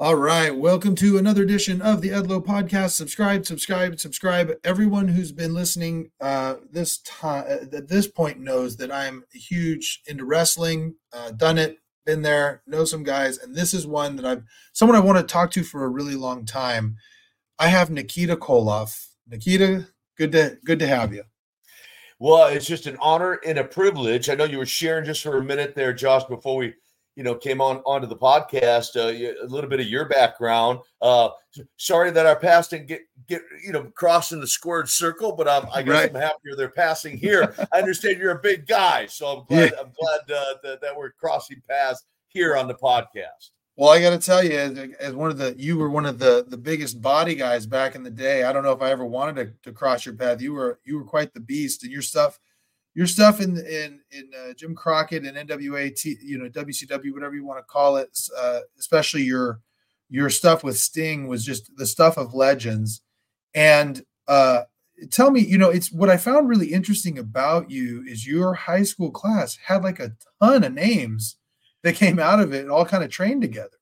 All right, welcome to another edition of the Edlow Podcast. Subscribe, subscribe, subscribe. Everyone who's been listening uh, this time at this point knows that I'm huge into wrestling. Uh, done it, been there, know some guys, and this is one that I've someone I want to talk to for a really long time. I have Nikita Koloff. Nikita, good to good to have you. Well, it's just an honor and a privilege. I know you were sharing just for a minute there, Josh, before we you know came on onto the podcast uh, a little bit of your background uh, sorry that our paths didn't get get you know crossing the squared circle but i'm i guess right. i'm happier they're passing here i understand you're a big guy so i'm glad yeah. i'm glad uh, that, that we're crossing paths here on the podcast well, I got to tell you, as, as, one of the, you were one of the the biggest body guys back in the day. I don't know if I ever wanted to, to cross your path. You were you were quite the beast, and your stuff your stuff in in in uh, Jim Crockett and NWA, T, you know WCW, whatever you want to call it, uh, especially your your stuff with Sting was just the stuff of legends. And uh, tell me, you know, it's what I found really interesting about you is your high school class had like a ton of names that came out of it and all kind of trained together.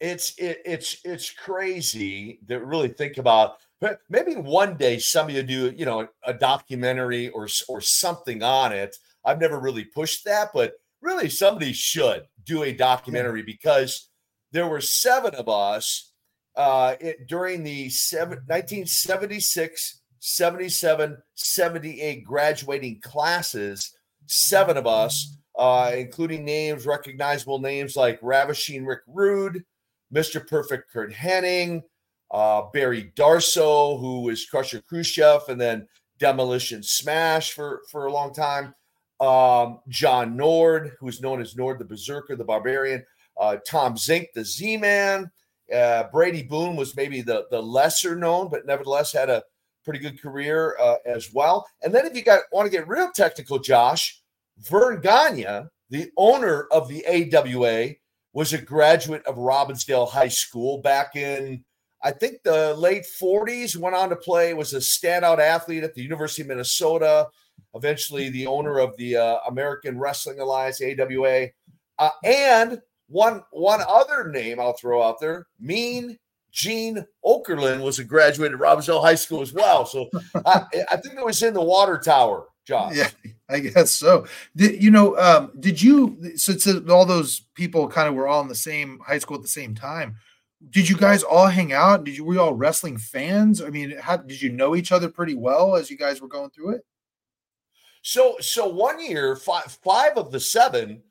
It's it, it's it's crazy to really think about maybe one day some of you do, you know, a documentary or or something on it. I've never really pushed that, but really somebody should do a documentary because there were seven of us uh, it, during the seven, 1976, 77, 78 graduating classes. Seven of us, uh, including names, recognizable names like Ravishing Rick Rude, Mr. Perfect Curt Hennig, uh, Barry Darsow, who was Crusher Khrushchev and then Demolition Smash for, for a long time. Um, John Nord, who was known as Nord the Berzerker, the Barbarian. Uh, Tom Zenk, the Z Man. Uh, Brady Boone was maybe the, the lesser known, but nevertheless had a pretty good career uh, as well. And then if you got want to get real technical, Josh, Verne Gagne, the owner of the AWA, was a graduate of Robbinsdale High School back in I think the late 40s, went on to play, was a standout athlete at the University of Minnesota, eventually the owner of the uh, American Wrestling Alliance, AWA. Uh, and one one other name I'll throw out there, Mean Gene Okerlund was a graduate at Robbinsdale High School as well. So I, I, think it was in the water tower, Josh. Yeah, I guess so. Did, you know, um, did you, since all those people kind of were all in the same high school at the same time, did you guys all hang out? Did you were you all wrestling fans? I mean, how did you know each other pretty well as you guys were going through it? So, so one year, five five of the seven,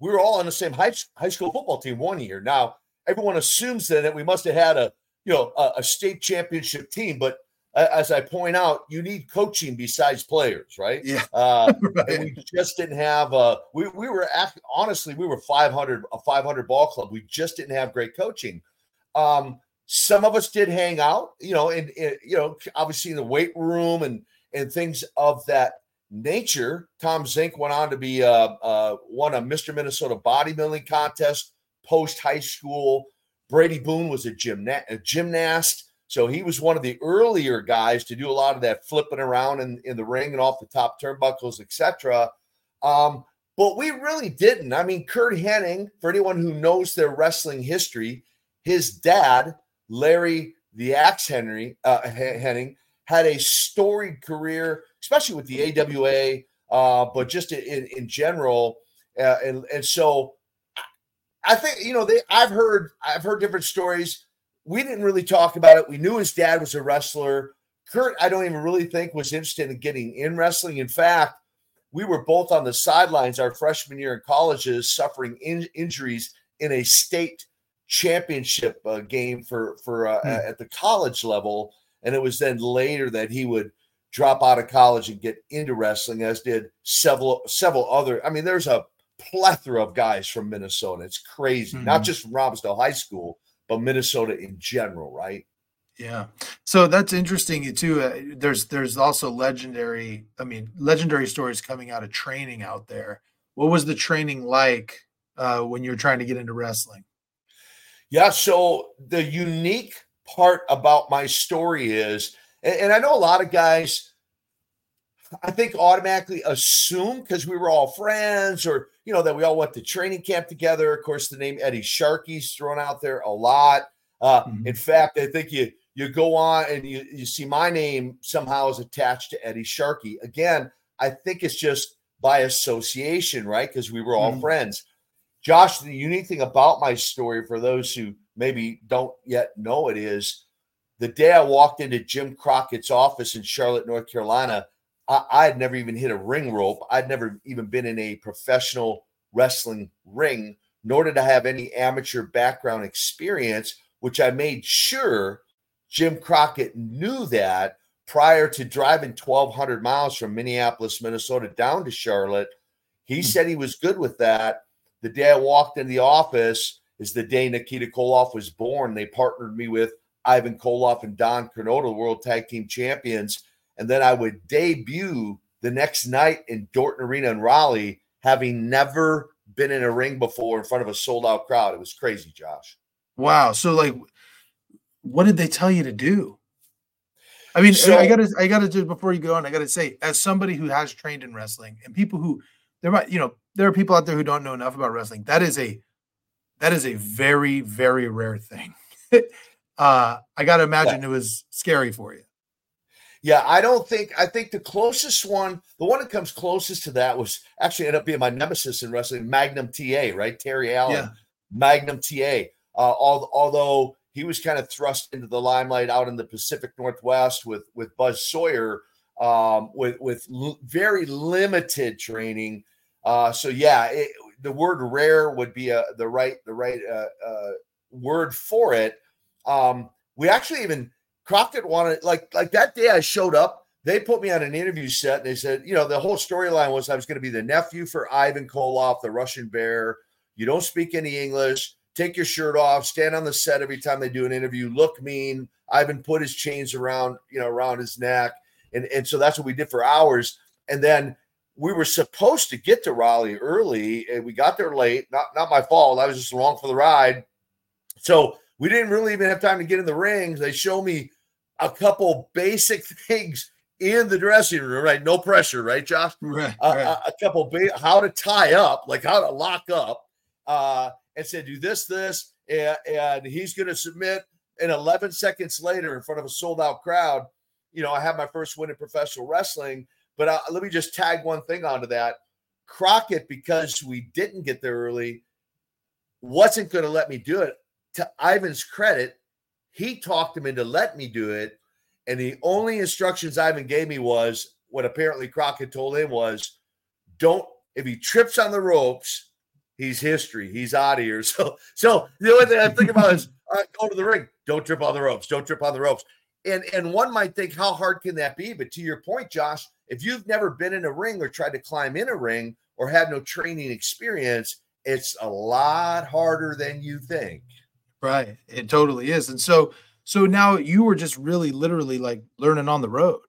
we were all on the same high high school football team. One year. Now, everyone assumes then that we must have had a you know a, a state championship team, but as I point out, you need coaching besides players, right? Yeah. Uh, right. And we just didn't have. Uh, we we were honestly we were 500 a 500 ball club. We just didn't have great coaching. Um, some of us did hang out, you know, and, you know, obviously in the weight room and and things of that nature. Tom Zenk went on to be uh, uh, won a Mr. Minnesota bodybuilding contest post high school. Brady Boone was a, gymna- a gymnast. So he was one of the earlier guys to do a lot of that flipping around in, in the ring and off the top turnbuckles, etc. Um, but we really didn't. I mean, Curt Hennig, for anyone who knows their wrestling history, his dad, Larry the Axe Henry uh, Hennig, had a storied career, especially with the AWA, uh, but just in, in general. Uh, and, and so I think, you know, they, I've heard, I've heard different stories. We didn't really talk about it. We knew his dad was a wrestler. Curt, I don't even really think was interested in getting in wrestling. In fact, we were both on the sidelines our freshman year in colleges, suffering in, injuries in a state championship uh, game for for uh, hmm. at the college level, and it was then later that he would drop out of college and get into wrestling, as did several several other. I mean, there's a plethora of guys from Minnesota. It's crazy, mm-hmm. not just from Robbinsdale High School, but Minnesota in general, right? Yeah. So that's interesting too. Uh, there's there's also legendary, I mean, legendary stories coming out of training out there. What was the training like uh, when you were trying to get into wrestling? Yeah. So the unique part about my story is, and, and I know a lot of guys I think automatically assume because we were all friends or, you know, that we all went to training camp together. Of course, the name Eddie Sharkey's thrown out there a lot. Uh, mm-hmm. In fact, I think you you go on and you, you see my name somehow is attached to Eddie Sharkey. Again, I think it's just by association, right? Because we were all mm-hmm. friends. Josh, the unique thing about my story for those who maybe don't yet know it is the day I walked into Jim Crockett's office in Charlotte, North Carolina, I, I had never even hit a ring rope. I'd never even been in a professional wrestling ring, nor did I have any amateur background experience, which I made sure Jim Crockett knew that prior to driving 1,200 miles from Minneapolis, Minnesota down to Charlotte. He hmm. said he was good with that. The day I walked in the office is the day Nikita Koloff was born. They partnered me with Ivan Koloff and Don Kernodle, world tag team champions. And then I would debut the next night in Dorton Arena in Raleigh, having never been in a ring before in front of a sold out crowd. It was crazy, Josh. Wow. So, like, what did they tell you to do? I mean, so, I gotta, I gotta just before you go on, I gotta say, as somebody who has trained in wrestling and people who there might, you know, there are people out there who don't know enough about wrestling. That is a, that is a very, very rare thing. uh, I gotta imagine yeah. it was scary for you. Yeah, I don't think I think the closest one, the one that comes closest to that was actually ended up being my nemesis in wrestling, Magnum TA, right? Terry Allen, yeah. Magnum TA. Uh, although he was kind of thrust into the limelight out in the Pacific Northwest with with Buzz Sawyer, um, with with l- very limited training. Uh, so yeah, it, the word rare would be a, the right the right uh, uh, word for it. Um, we actually even Crockett wanted like like that day I showed up. They put me on an interview set. And they said, you know, the whole storyline was I was going to be the nephew for Ivan Koloff, the Russian Bear. You don't speak any English take your shirt off, stand on the set every time they do an interview, look mean. Ivan put his chains around, you know, around his neck. And, and so that's what we did for hours. And then we were supposed to get to Raleigh early and we got there late. Not not my fault. I was just along for the ride. So we didn't really even have time to get in the rings. They show me a couple basic things in the dressing room, right? No pressure, right, Josh? Right. Uh, right. A, a, couple ba- how to tie up, like how to lock up. Uh, and said, do this, this, and, and he's going to submit. And 11 seconds later, in front of a sold out crowd, you know, I had my first win in professional wrestling. But uh, let me just tag one thing onto that. Crockett, because we didn't get there early, wasn't going to let me do it. To Ivan's credit, he talked him into letting me do it. And the only instructions Ivan gave me was what apparently Crockett told him was don't, if he trips on the ropes, he's history. He's out of here. So, so the only thing I think about is uh, go to the ring. Don't trip on the ropes. Don't trip on the ropes. And and one might think, how hard can that be? But to your point, Josh, if you've never been in a ring or tried to climb in a ring or had no training experience, it's a lot harder than you think. Right. It totally is. And so so now you were just really literally like learning on the road.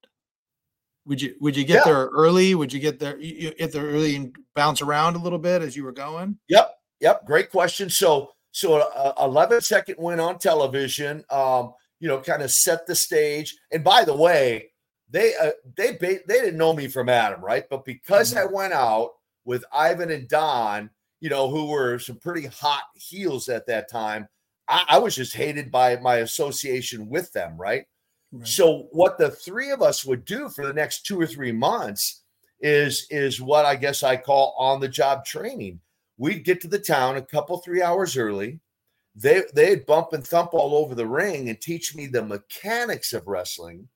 Would you would you get yeah. there early? Would you get there you get there early and bounce around a little bit as you were going? Yep, yep. Great question. So so uh, 11 second win on television. Um, you know, kind of set the stage. And by the way, they uh, they they didn't know me from Adam, right? But because mm-hmm. I went out with Ivan and Don, you know, who were some pretty hot heels at that time, I, I was just hated by my association with them, right? So what the three of us would do for the next two or three months is is what I guess I call on the job training. We'd get to the town a couple three hours early. They they'd bump and thump all over the ring and teach me the mechanics of wrestling.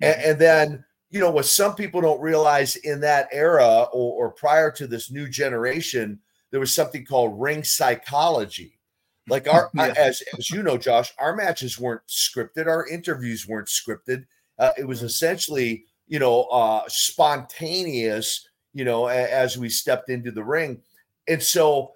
And, and then you know what some people don't realize in that era or, or prior to this new generation, there was something called ring psychology like our, yeah. as as you know, Josh, our matches weren't scripted. Our interviews weren't scripted. Uh, it was essentially, you know, uh, spontaneous. You know, a, as we stepped into the ring, and so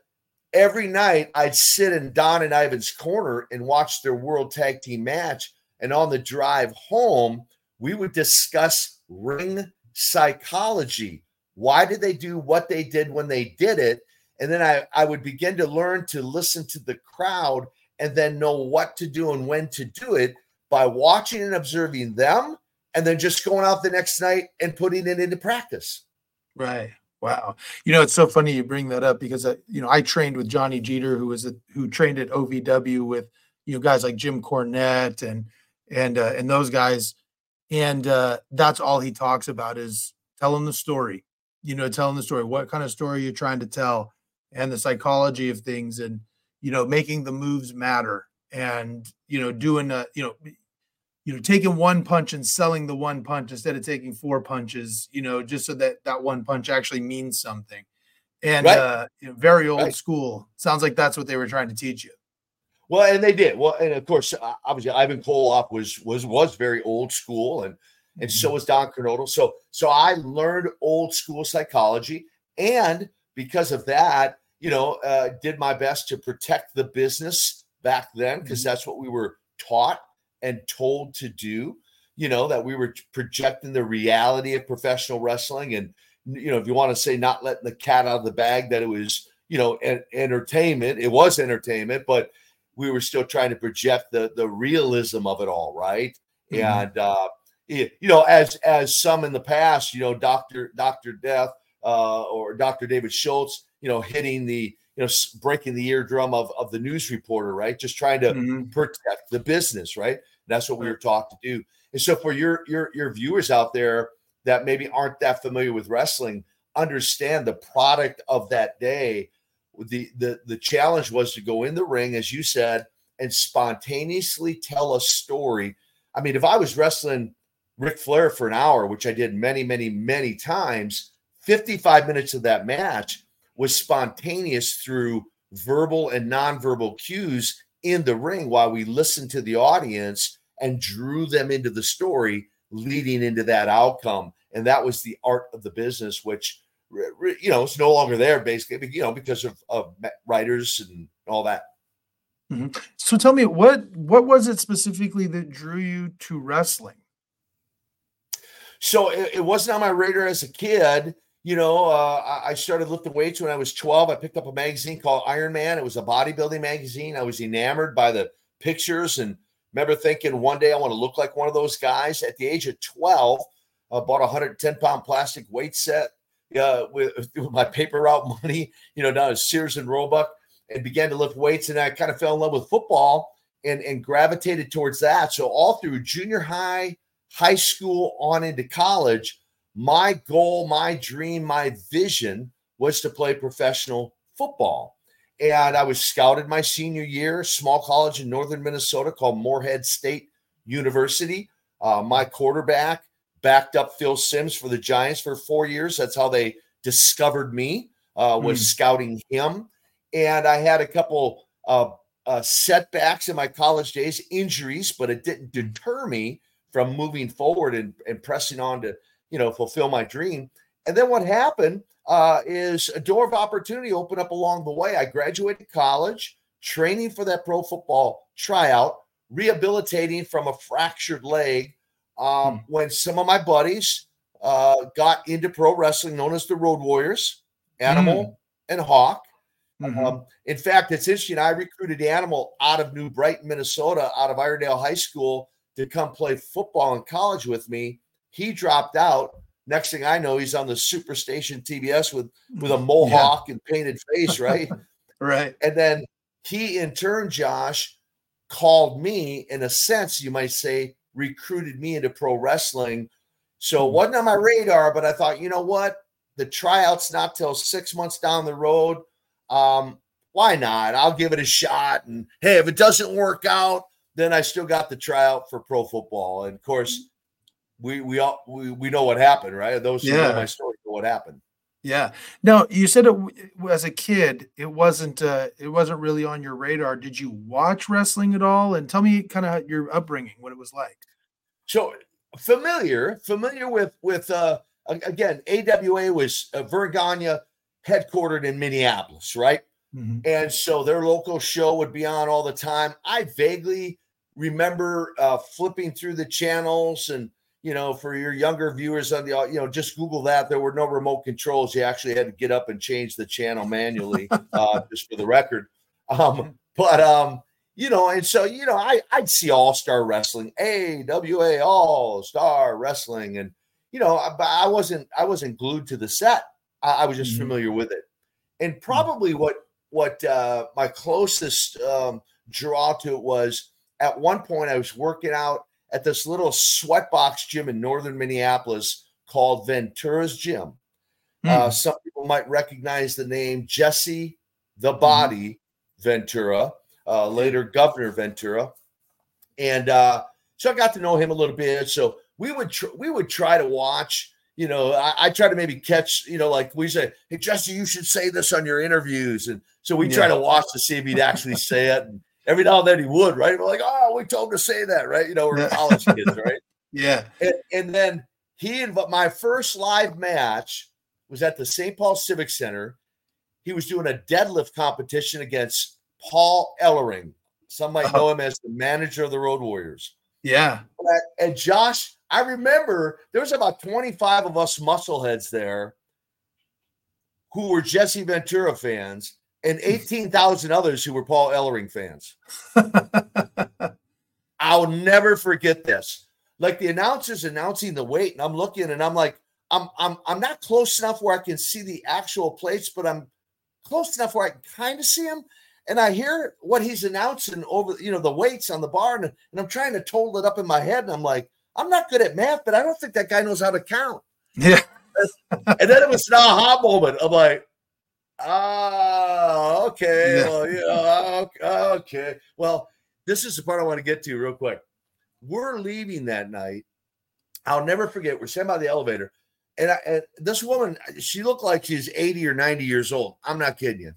every night I'd sit in Don and Ivan's corner and watch their world tag team match. And on the drive home, we would discuss ring psychology. Why did they do what they did when they did it? And then I, I would begin to learn to listen to the crowd and then know what to do and when to do it by watching and observing them and then just going out the next night and putting it into practice. Right. Wow. You know, it's so funny you bring that up because, uh, you know, I trained with Johnny Jeter, who was a, who trained at OVW with, you know, guys like Jim Cornette and, and, uh, and those guys. And uh, that's all he talks about is telling the story, you know, telling the story. What kind of story you're trying to tell and the psychology of things and, you know, making the moves matter and, you know, doing, a, you know, you know, taking one punch and selling the one punch instead of taking four punches, you know, just so that that one punch actually means something. And right. uh, you know, very old right. school. Sounds like that's what they were trying to teach you. Well, and they did. Well, and of course, obviously, Ivan Koloff was was was very old school, and and mm-hmm. so was Don Kernodle. So so I learned old school psychology, and because of that, you know, uh, did my best to protect the business back then because mm-hmm. that's what we were taught and told to do you know that we were projecting the reality of professional wrestling and you know if you want to say not letting the cat out of the bag that it was you know en- entertainment it was entertainment but we were still trying to project the the realism of it all right? mm-hmm. and uh you know as as some in the past you know dr dr death uh or dr david schultz you know hitting the you know breaking the eardrum of of the news reporter right just trying to mm-hmm. protect the business right that's what we were taught to do. And so for your your your viewers out there that maybe aren't that familiar with wrestling, understand the product of that day. The the the challenge was to go in the ring, as you said, and spontaneously tell a story. I mean, if I was wrestling Ric Flair for an hour, which I did many, many, many times, 55 minutes of that match was spontaneous through verbal and nonverbal cues in the ring while we listened to the audience and drew them into the story leading into that outcome. And that was the art of the business, which you know it's no longer there basically, you know, because of, of writers and all that. Mm-hmm. So tell me what what was it specifically that drew you to wrestling? So it, it wasn't on my radar as a kid. You know, uh, I started lifting weights when I was 12. I picked up a magazine called Iron Man. It was a bodybuilding magazine. I was enamored by the pictures and Remember thinking one day I want to look like one of those guys. At the age of 12, I bought a 110 pound plastic weight set uh, with, with, my paper route money, you know, down at Sears and Roebuck, and began to lift weights. And I kind of fell in love with football and, and gravitated towards that. So all through junior high, high school, on into college, my goal, my dream, my vision was to play professional football. And I was scouted my senior year, small college in northern Minnesota called Moorhead State University. Uh, my quarterback backed up Phil Simms for the Giants for four years. That's how they discovered me, uh, was mm. scouting him. And I had a couple uh, uh, setbacks in my college days, injuries, but it didn't deter me from moving forward and, and pressing on to, you know, fulfill my dream. And then what happened uh, is a door of opportunity opened up along the way. I graduated college, training for that pro football tryout, rehabilitating from a fractured leg. Um, hmm. When some of my buddies uh, got into pro wrestling, known as the Road Warriors, Animal hmm. and Hawk. Mm-hmm. Um, in fact, it's interesting. I recruited Animal out of New Brighton, Minnesota, out of Irondale High School to come play football in college with me. He dropped out Next thing I know, he's on the Superstation TBS with with a mohawk yeah. and painted face, right? right. And then he, in turn, Josh, called me, in a sense, you might say, recruited me into pro wrestling. So it hmm. wasn't on my radar, but I thought, you know what? The tryout's not till six months down the road. Um, why not? I'll give it a shot. And hey, if it doesn't work out, then I still got the tryout for pro football. And of course, we we all we, we know what happened, right? Those who yeah. know my story know what happened. Yeah. Now you said it as a kid, it wasn't uh, it wasn't really on your radar. Did you watch wrestling at all? And tell me kind of your upbringing, what it was like. So familiar, familiar with with uh again, AWA was uh, Verne Gagne headquartered in Minneapolis, right? Mm-hmm. And so their local show would be on all the time. I vaguely remember uh, flipping through the channels and you know, for your younger viewers on the, you know, just Google that. There were no remote controls. You actually had to get up and change the channel manually, uh, just for the record. Um, but um, you know, and so you know, I I'd see All Star Wrestling, AWA All Star Wrestling, and you know, I, I wasn't I wasn't glued to the set. I, I was just mm-hmm. familiar with it, and mm-hmm. probably what what uh, my closest um, draw to it was at one point I was working out at this little sweatbox gym in northern Minneapolis called Ventura's Gym. Mm. Uh, some people might recognize the name Jesse the mm-hmm. Body. Ventura uh, later Governor Ventura, and uh, so I got to know him a little bit. So we would tr- we would try to watch. You know, I, I try to maybe catch. You know, like we say, "Hey, Jesse, you should say this on your interviews," and so we yeah. try to watch to see if he'd actually say it. And every now and then he would, right? We're like, "Oh, we told him to say that," right? You know, we're college kids, right? Yeah. And, and then he inv- my first live match was at the St. Paul Civic Center. He was doing a deadlift competition against Paul Ellering. Some might uh-huh. know him as the manager of the Road Warriors. Yeah. And Josh, I remember there was about 25 of us muscleheads there who were Jesse Ventura fans and 18,000 others who were Paul Ellering fans. I'll never forget this. Like the announcers announcing the weight, and I'm looking and I'm like, I'm I'm I'm not close enough where I can see the actual plates, but I'm close enough where I can kind of see them and I hear what he's announcing over, you know, the weights on the bar, and, and I'm trying to total it up in my head, and I'm like, I'm not good at math, but I don't think that guy knows how to count. Yeah. and then it was an aha moment. I'm like, ah, okay, yeah. well, yeah, okay. Well, this is the part I want to get to real quick. We're leaving that night. I'll never forget. We're sitting by the elevator, and, I, and this woman, she looked like she's 80 or 90 years old. I'm not kidding you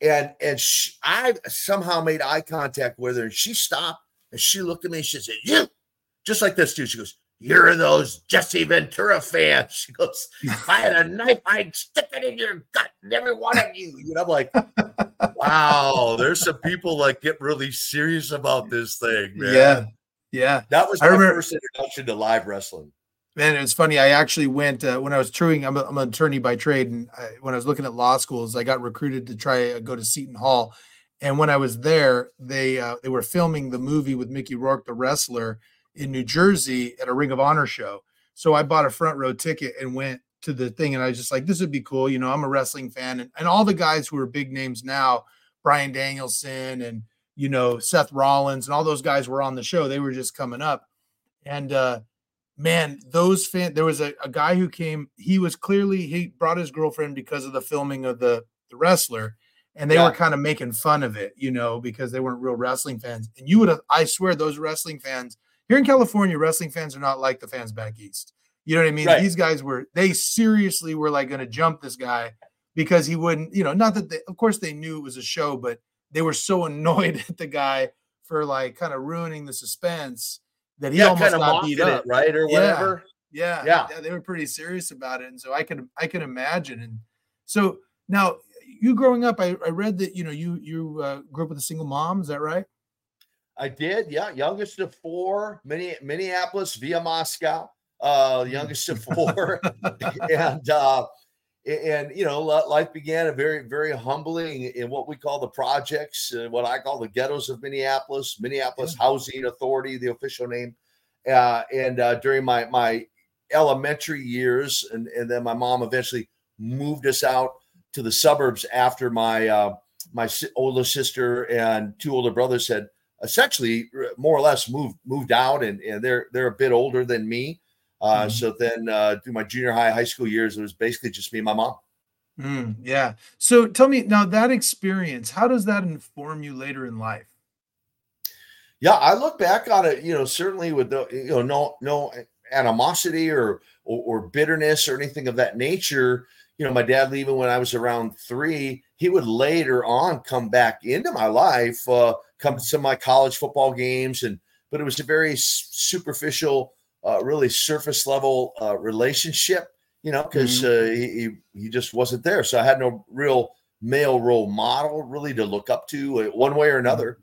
and and she, I somehow made eye contact with her, and she stopped and she looked at me. And she said, "You," just like this, too. She goes, "You're those Jesse Ventura fans." She goes, "If I had a knife, I'd stick it in your gut, and every one of you." And I'm like, "Wow, there's some people like get really serious about this thing, man." Yeah, yeah. That was my remember- first introduction to live wrestling. Man, it was funny. I actually went uh, when I was touring. I'm, a, I'm, an attorney by trade, and I, when I was looking at law schools, I got recruited to try uh, go to Seton Hall. And when I was there, they uh, they were filming the movie with Mickey Rourke, the wrestler, in New Jersey at a Ring of Honor show. So I bought a front row ticket and went to the thing, and I was just like, "This would be cool." You know, I'm a wrestling fan, and, and all the guys who are big names now, Bryan Danielson and you know Seth Rollins, and all those guys were on the show. They were just coming up, and uh, man, those fan there was a, a guy who came, he was clearly he brought his girlfriend because of the filming of the the wrestler, and they yeah. were kind of making fun of it, you know, because they weren't real wrestling fans. And you would have, I swear, those wrestling fans here in California, wrestling fans are not like the fans back east. You know what I mean? Right. These guys were they seriously were like going to jump this guy because he wouldn't, you know, not that they of course they knew it was a show, but they were so annoyed at the guy for like kind of ruining the suspense that he yeah, almost got beat up, it, right, or whatever. Yeah, yeah, yeah, They were pretty serious about it, and so I can I can imagine. And so now, you growing up, I, I read that you know you you uh, grew up with a single mom. Is that right? I did. Yeah, youngest of four, Minneapolis via Moscow. Uh, youngest of four, and uh, and you know life began a very very humbling in what we call the projects uh, what i call the ghettos of minneapolis minneapolis yeah. housing authority the official name uh, and uh, during my my elementary years and, and then my mom eventually moved us out to the suburbs after my uh, my older sister and two older brothers had essentially more or less moved moved out and, and they're they're a bit older than me uh, mm-hmm. So then, uh, through my junior high, high school years, it was basically just me and my mom. Mm, yeah. So tell me now that experience, how does that inform you later in life? Yeah, I look back on it, you know, certainly with the, you know, no, no animosity or, or, or bitterness or anything of that nature. You know, my dad leaving when I was around three, he would later on come back into my life, uh, come to some of my college football games, and but it was a very superficial uh, really surface level uh, relationship, you know, because mm-hmm. uh, he, he just wasn't there. So I had no real male role model really to look up to uh, one way or mm-hmm. another.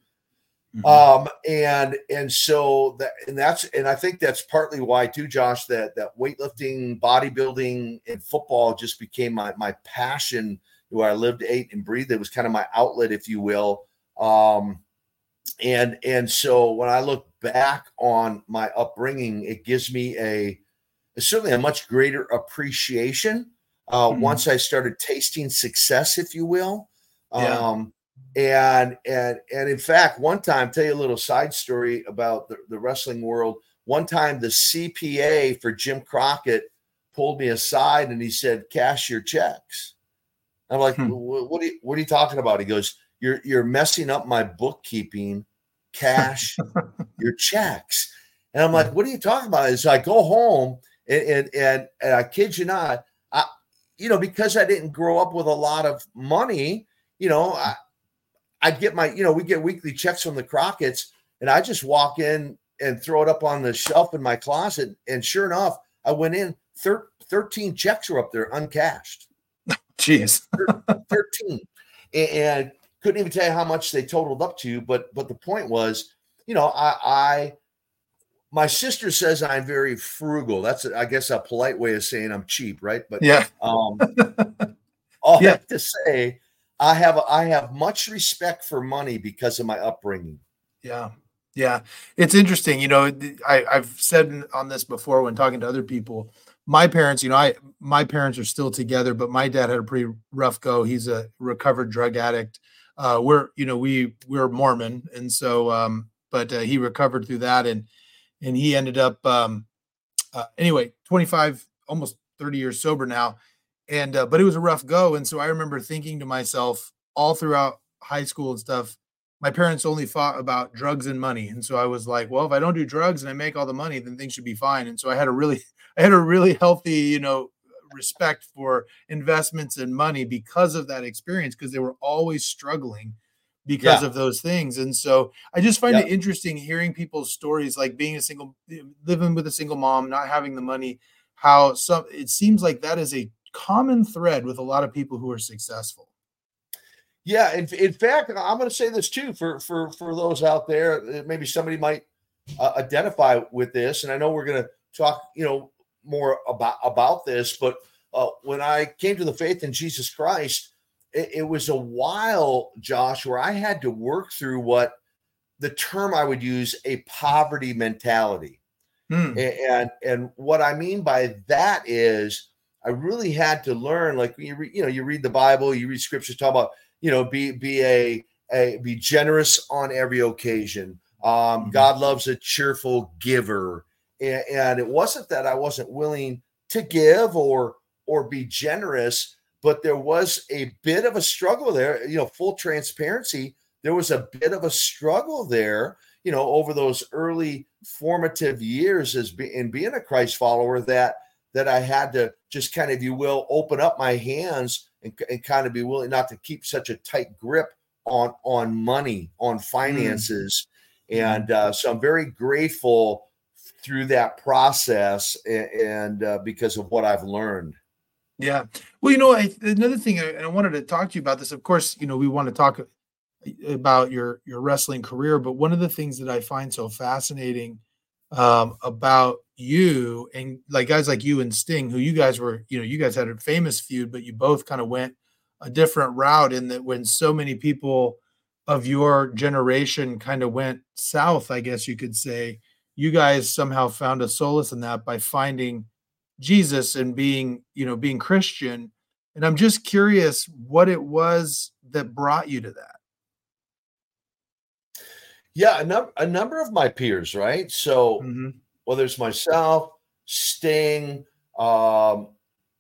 Mm-hmm. Um, and and so that and that's and I think that's partly why too, Josh, that that weightlifting, bodybuilding, and football just became my my passion where I lived, ate, and breathed. It was kind of my outlet, if you will. Um, and and so when I look back on my upbringing, it gives me a certainly a much greater appreciation uh, mm-hmm. once I started tasting success, if you will. Yeah. Um, and and and in fact, one time, tell you a little side story about the, the wrestling world. One time, the CPA for Jim Crockett pulled me aside and he said, "Cash your checks." I'm like, hmm. "What are you, what are you talking about?" He goes, "You're you're messing up my bookkeeping. Cash your checks." And I'm like, "What are you talking about?" So I go home and and and, and I kid you not, I you know because I didn't grow up with a lot of money, you know, I, I'd get my you know we get weekly checks from the Crockett's, and I just walk in and throw it up on the shelf in my closet, and sure enough, I went in. Thir- 13 checks were up there uncashed. Jeez. 13. And, and couldn't even tell you how much they totaled up to, but but the point was, you know, I I my sister says I'm very frugal. That's I guess a polite way of saying I'm cheap, right? But yeah. Um all yeah. I have to say, I have I have much respect for money because of my upbringing. Yeah. Yeah. It's interesting. You know, I, I've said on this before when talking to other people my parents, you know, I my parents are still together, but my dad had a pretty rough go. He's a recovered drug addict. Uh, we're, you know, we we're Mormon, and so, um, but uh, he recovered through that, and and he ended up, um, uh, anyway, 25, almost 30 years sober now, and uh, but it was a rough go, and so I remember thinking to myself all throughout high school and stuff. My parents only thought about drugs and money, and so I was like, well, if I don't do drugs and I make all the money, then things should be fine. And so I had a really I had a really healthy, you know, respect for investments and money because of that experience because they were always struggling because yeah. of those things. And so I just find it interesting hearing people's stories like being a single living with a single mom, not having the money, how some it seems like that is a common thread with a lot of people who are successful. Yeah, in, in fact, I'm going to say this too for for for those out there. Maybe somebody might uh, identify with this, and I know we're going to talk, you know, more about about this, but uh, when I came to the faith in Jesus Christ, it, it, was a while, Josh, where I had to work through what the term I would use a poverty mentality. Hmm. And and what I mean by that is I really had to learn, like you re, you know, you read the Bible, you read scriptures, talk about you know, be be a, a be generous on every occasion. Um, mm-hmm. God loves a cheerful giver and, and it wasn't that I wasn't willing to give or or be generous, but there was a bit of a struggle there. You know, full transparency, there was a bit of a struggle there. You know, over those early formative years as be, in being a Christ follower, that that I had to just kind of, you will, open up my hands and, and kind of be willing not to keep such a tight grip on on money, on mm. finances. Mm. And uh, so I'm very grateful through that process and, and uh, because of what I've learned. Yeah. Well, you know, I, another thing, and I wanted to talk to you about this. Of course, you know, we want to talk about your your wrestling career, but one of the things that I find so fascinating um, about you and like guys like you and Sting, who you guys were, you know, you guys had a famous feud, but you both kind of went a different route in that when so many people of your generation kind of went south, I guess you could say, you guys somehow found a solace in that by finding Jesus and being, you know, being Christian. And I'm just curious what it was that brought you to that. Yeah, a, num- a number of my peers, right? So mm-hmm. whether it's myself, Sting, um,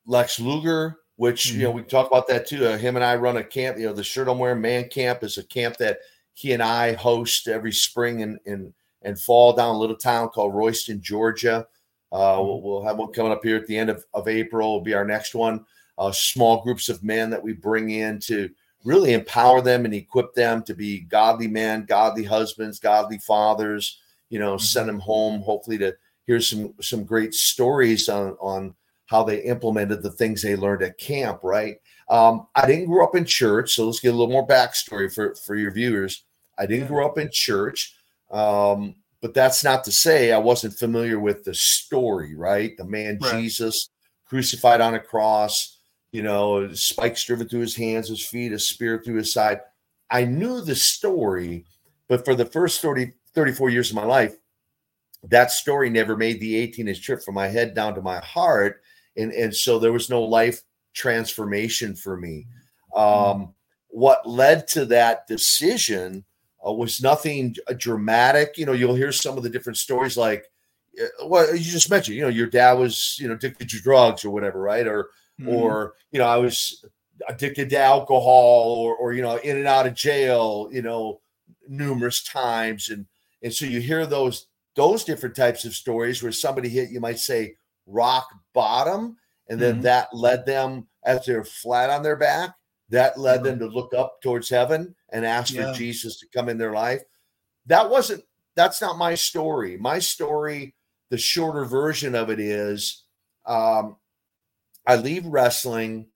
Lex Luger, which mm-hmm. you know mm-hmm. we talk about that too. Uh, him and I run a camp. You know, the shirt I'm wearing, Man Camp, is a camp that he and I host every spring in in and fall down a little town called Royston, Georgia. Uh, mm-hmm. we'll, we'll, have one coming up here at the end of, of April. Will be our next one. Uh, small groups of men that we bring in to really empower them and equip them to be godly men, godly husbands, godly fathers. You know, mm-hmm. send them home hopefully to hear some some great stories on on how they implemented the things they learned at camp. Right. Um, I didn't grow up in church, so let's get a little more backstory for for your viewers. I didn't grow up in church. Um, but that's not to say I wasn't familiar with the story, right? The man right. Jesus crucified on a cross, you know, spikes driven through his hands, his feet, a spear through his side. I knew the story, But for the first 30, 34 years of my life, that story never made the 18 inch trip from my head down to my heart. And, and so there was no life transformation for me. Mm-hmm. Um, what led to that decision uh, was nothing dramatic. You know, you'll hear some of the different stories like, uh, well, you just mentioned, you know, your dad was, you know, addicted to drugs or whatever, right? Or, mm-hmm. or, you know, I was addicted to alcohol or, or, you know, in and out of jail, you know, numerous times. And, and so you hear those, those different types of stories where somebody hit, you might say rock bottom. And then mm-hmm. that led them as they're flat on their back, that led them to look up towards heaven and ask yeah. for Jesus to come in their life. That wasn't, that's not my story. My story, the shorter version of it is um, I leave wrestling.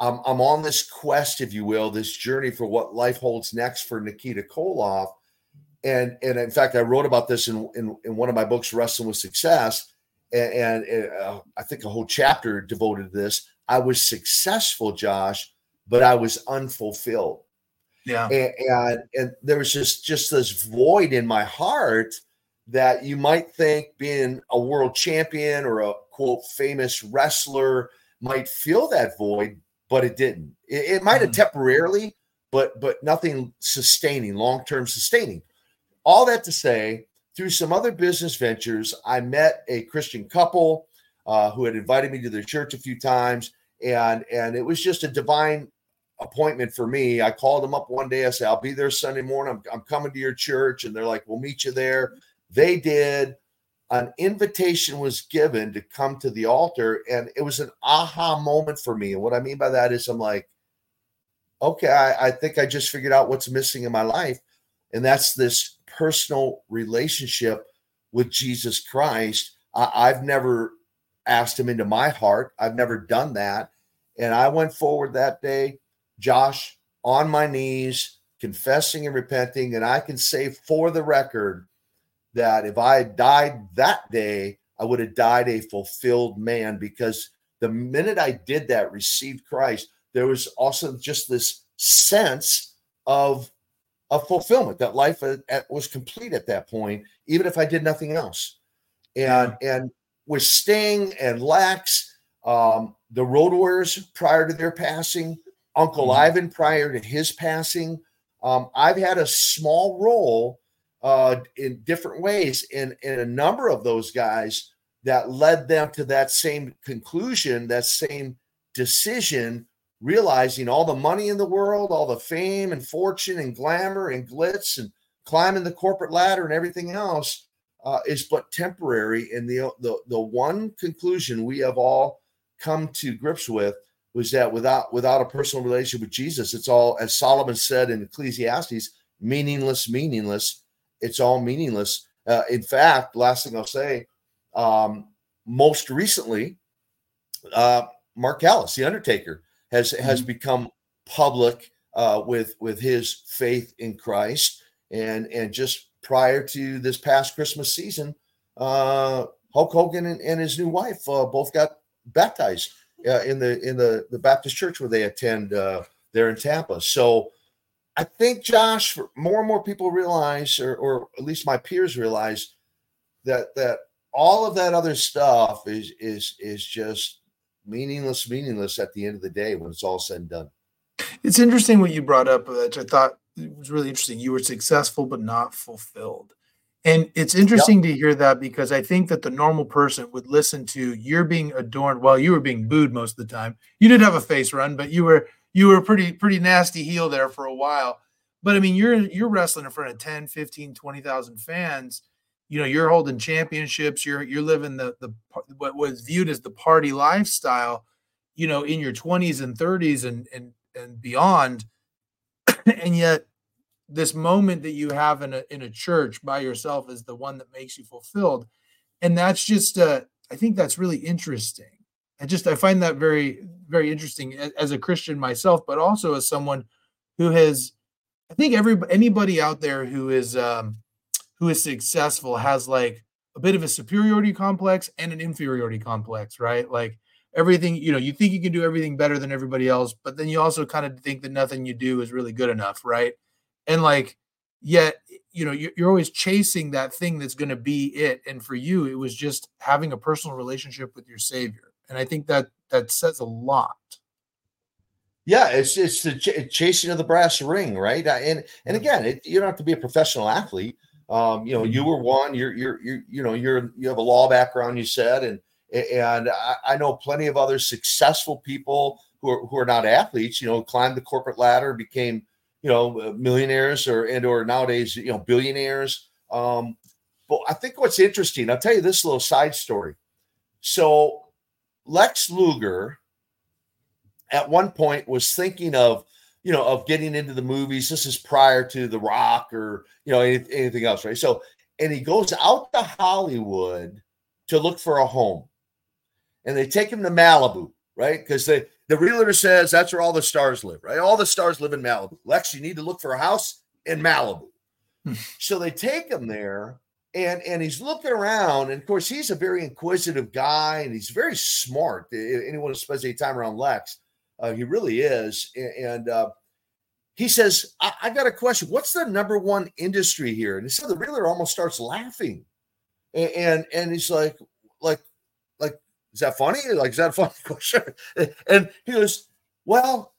I'm, I'm on this quest, if you will, this journey for what life holds next for Nikita Koloff. And, and in fact, I wrote about this in, in, in one of my books, Wrestling with Success. And, and uh, I think a whole chapter devoted to this. I was successful, Josh, but I was unfulfilled. Yeah. And, and, and there was just just this void in my heart that you might think being a world champion or a quote famous wrestler might fill that void, but it didn't. It, it might have mm-hmm. temporarily, but but nothing sustaining, long term sustaining. All that to say, through some other business ventures, I met a Christian couple uh, who had invited me to their church a few times, and and it was just a divine appointment for me. I called them up one day. I said, I'll be there Sunday morning. I'm, I'm coming to your church. And they're like, we'll meet you there. They did. An invitation was given to come to the altar. And it was an aha moment for me. And what I mean by that is I'm like, okay, I, I think I just figured out what's missing in my life. And that's this personal relationship with Jesus Christ. I, I've never asked him into my heart. I've never done that. And I went forward that day Josh, on my knees, confessing and repenting. And I can say for the record that if I had died that day, I would have died a fulfilled man because the minute I did that, received Christ, there was also just this sense of of fulfillment that life was complete at that point, even if I did nothing else. And and with Sting and Lex, um, the Road Warriors prior to their passing, Uncle mm-hmm. Ivan prior to his passing. Um, I've had a small role uh, in different ways in, in a number of those guys that led them to that same conclusion, that same decision, realizing all the money in the world, all the fame and fortune and glamour and glitz and climbing the corporate ladder and everything else uh, is but temporary. And the, the the one conclusion we have all come to grips with was that without without a personal relationship with Jesus, it's all as Solomon said in Ecclesiastes, meaningless, meaningless. It's all meaningless. Uh, in fact, last thing I'll say, um, most recently, uh, Mark Calaway, the Undertaker, has mm-hmm. has become public uh, with with his faith in Christ, and and just prior to this past Christmas season, uh, Hulk Hogan and, and his new wife uh, both got baptized uh, in the in the the Baptist church where they attend uh, there in Tampa. So I think Josh, more and more people realize, or or at least my peers realize, that that all of that other stuff is is is just meaningless, meaningless at the end of the day when it's all said and done. It's interesting what you brought up, which I thought was really interesting. You were successful but not fulfilled. And it's interesting yep. to hear that because I think that the normal person would listen to you're being adorned. Well, you were being booed most of the time. You did have a face run, but you were you were pretty pretty nasty heel there for a while. But I mean, you're you're wrestling in front of 10, 15, 20,000 fans. You know, you're holding championships, you're you're living the the what was viewed as the party lifestyle, you know, in your 20s and 30s and and and beyond. and yet this moment that you have in a in a church by yourself is the one that makes you fulfilled. And that's just uh i think that's really interesting. I just i find that very very interesting as a christian myself but also as someone who has i think every anybody out there who is um who is successful has like a bit of a superiority complex and an inferiority complex right? Like everything you know you think you can do everything better than everybody else but then you also kind of think that nothing you do is really good enough right and like yet you know you're always chasing that thing that's going to be it. And for you it was just having a personal relationship with your savior. And i think that that says a lot. Yeah it's it's the ch- chasing of the brass ring right? And and again it, you don't have to be a professional athlete. Um you know you mm-hmm. were one you're you're, you're you know you're you have a law background you said and and I, I know plenty of other successful people who are, who are not athletes you know climbed the corporate ladder became you know uh, millionaires or and or nowadays you know billionaires. Um but i think what's interesting i'll tell you this little side story. So lex luger at one point was thinking of you know of getting into the movies. This is prior to the rock or you know anything else right? So and he goes out to hollywood to look for a home. And they take him to malibu right? Because they the realtor says that's where all the stars live, right? All the stars live in Malibu. Lex, you need to look for a house in Malibu. Hmm. so they take him there, and and he's looking around, and of course he's a very inquisitive guy, and he's very smart. Anyone who spends any time around Lex, uh, he really is. And uh, he says, I, I, got a question. What's the number one industry here?" And so the realtor almost starts laughing, and and, and he's like, like is that funny? Like, is that a funny question? And he goes, Well,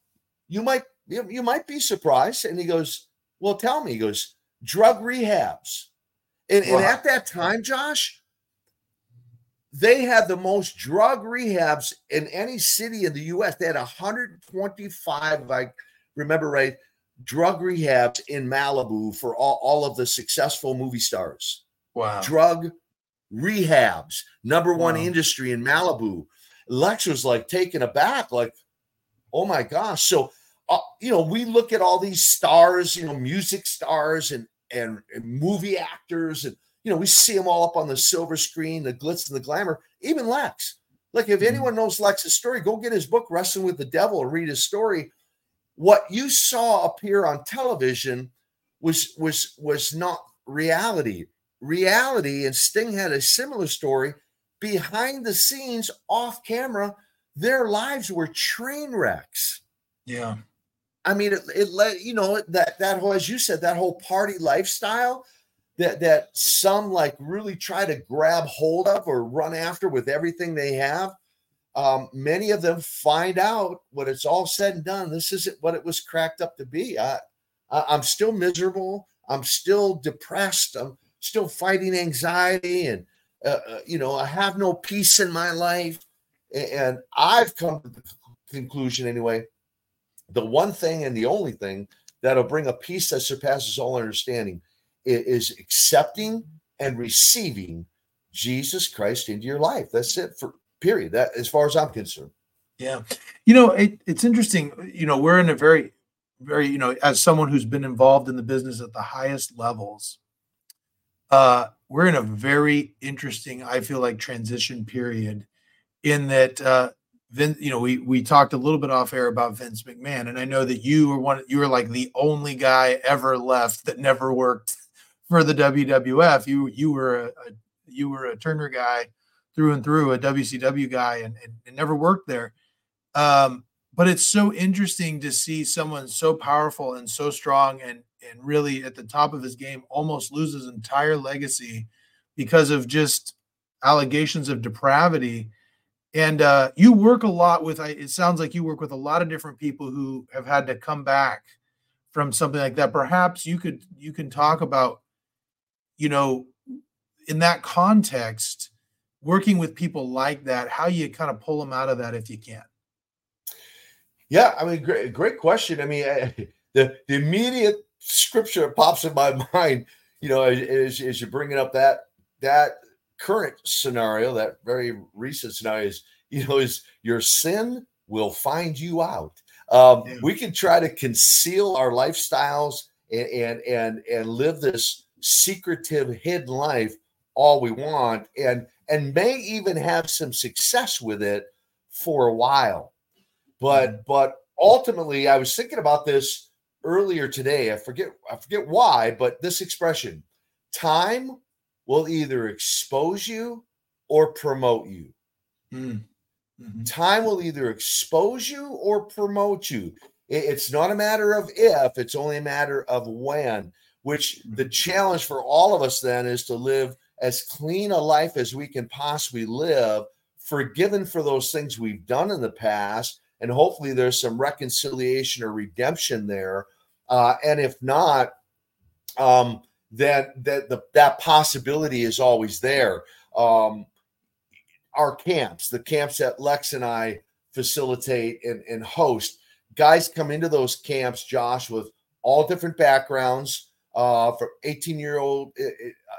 you might you, you might be surprised. And he goes, Well, tell me. He goes, drug rehabs. And, wow. and at that time, Josh, they had the most drug rehabs in any city in the US. They had 125, if I remember right, drug rehabs in Malibu for all, all of the successful movie stars. Wow. Drug rehabs, number one wow. industry in Malibu. Lex was like taken aback, like, oh my gosh. So, uh, you know, we look at all these stars, you know, music stars and, and, and movie actors, and you know, we see them all up on the silver screen, the glitz and the glamour. Even Lex. Like, if mm-hmm. anyone knows Lex's story, go get his book, Wrestling with the Devil, and read his story. What you saw appear on television was was was not reality reality, and Sting had a similar story behind the scenes, off camera, their lives were train wrecks. Yeah. I mean, it, it let you know that that whole, as you said, that whole party lifestyle that that some like really try to grab hold of or run after with everything they have. Um, many of them find out when it's all said and done, this isn't what it was cracked up to be. I, I I'm still miserable. I'm still depressed. I'm still fighting anxiety and uh, uh, you know i have no peace in my life. And i've come to the conclusion anyway the one thing and the only thing that'll bring a peace that surpasses all understanding is accepting and receiving jesus christ into your life. That's it for period. That as far as i'm concerned. Yeah. You know it, it's interesting you know we're in a very very you know as someone who's been involved in the business at the highest levels uh, we're in a very interesting, I feel like, transition period in that uh, Vince, you know, we we talked a little bit off air about Vince McMahon, and I know that you were one, you were like the only guy ever left that never worked for the WWF. You you were a, a you were a Turner guy through and through, a WCW guy, and, and, and never worked there. Um, but it's so interesting to see someone so powerful and so strong and and really at the top of his game almost lose his entire legacy because of just allegations of depravity. And uh, you work a lot with it sounds like you work with a lot of different people who have had to come back from something like that. Perhaps you could you can talk about you know in that context working with people like that how you kind of pull them out of that if you can. Yeah i mean great great question. I mean the the immediate scripture pops in my mind, you know, as, as you're bringing up that that current scenario, that very recent scenario is, you know, is your sin will find you out. Um, yeah. We can try to conceal our lifestyles and, and and and live this secretive, hidden life all we want, and and may even have some success with it for a while. But mm-hmm. but ultimately, I was thinking about this earlier today. I forget I forget why, but this expression, time will either expose you or promote you. Mm. Mm-hmm. Time will either expose you or promote you. It's not a matter of if, it's only a matter of when. which the challenge for all of us then is to live as clean a life as we can possibly live, forgiven for those things we've done in the past, and hopefully there's some reconciliation or redemption there. Uh, and if not, um, then that the, that possibility is always there. Um, our camps, the camps that Lex and I facilitate and, and host, guys come into those camps, Josh, with all different backgrounds. Uh, from 18 year old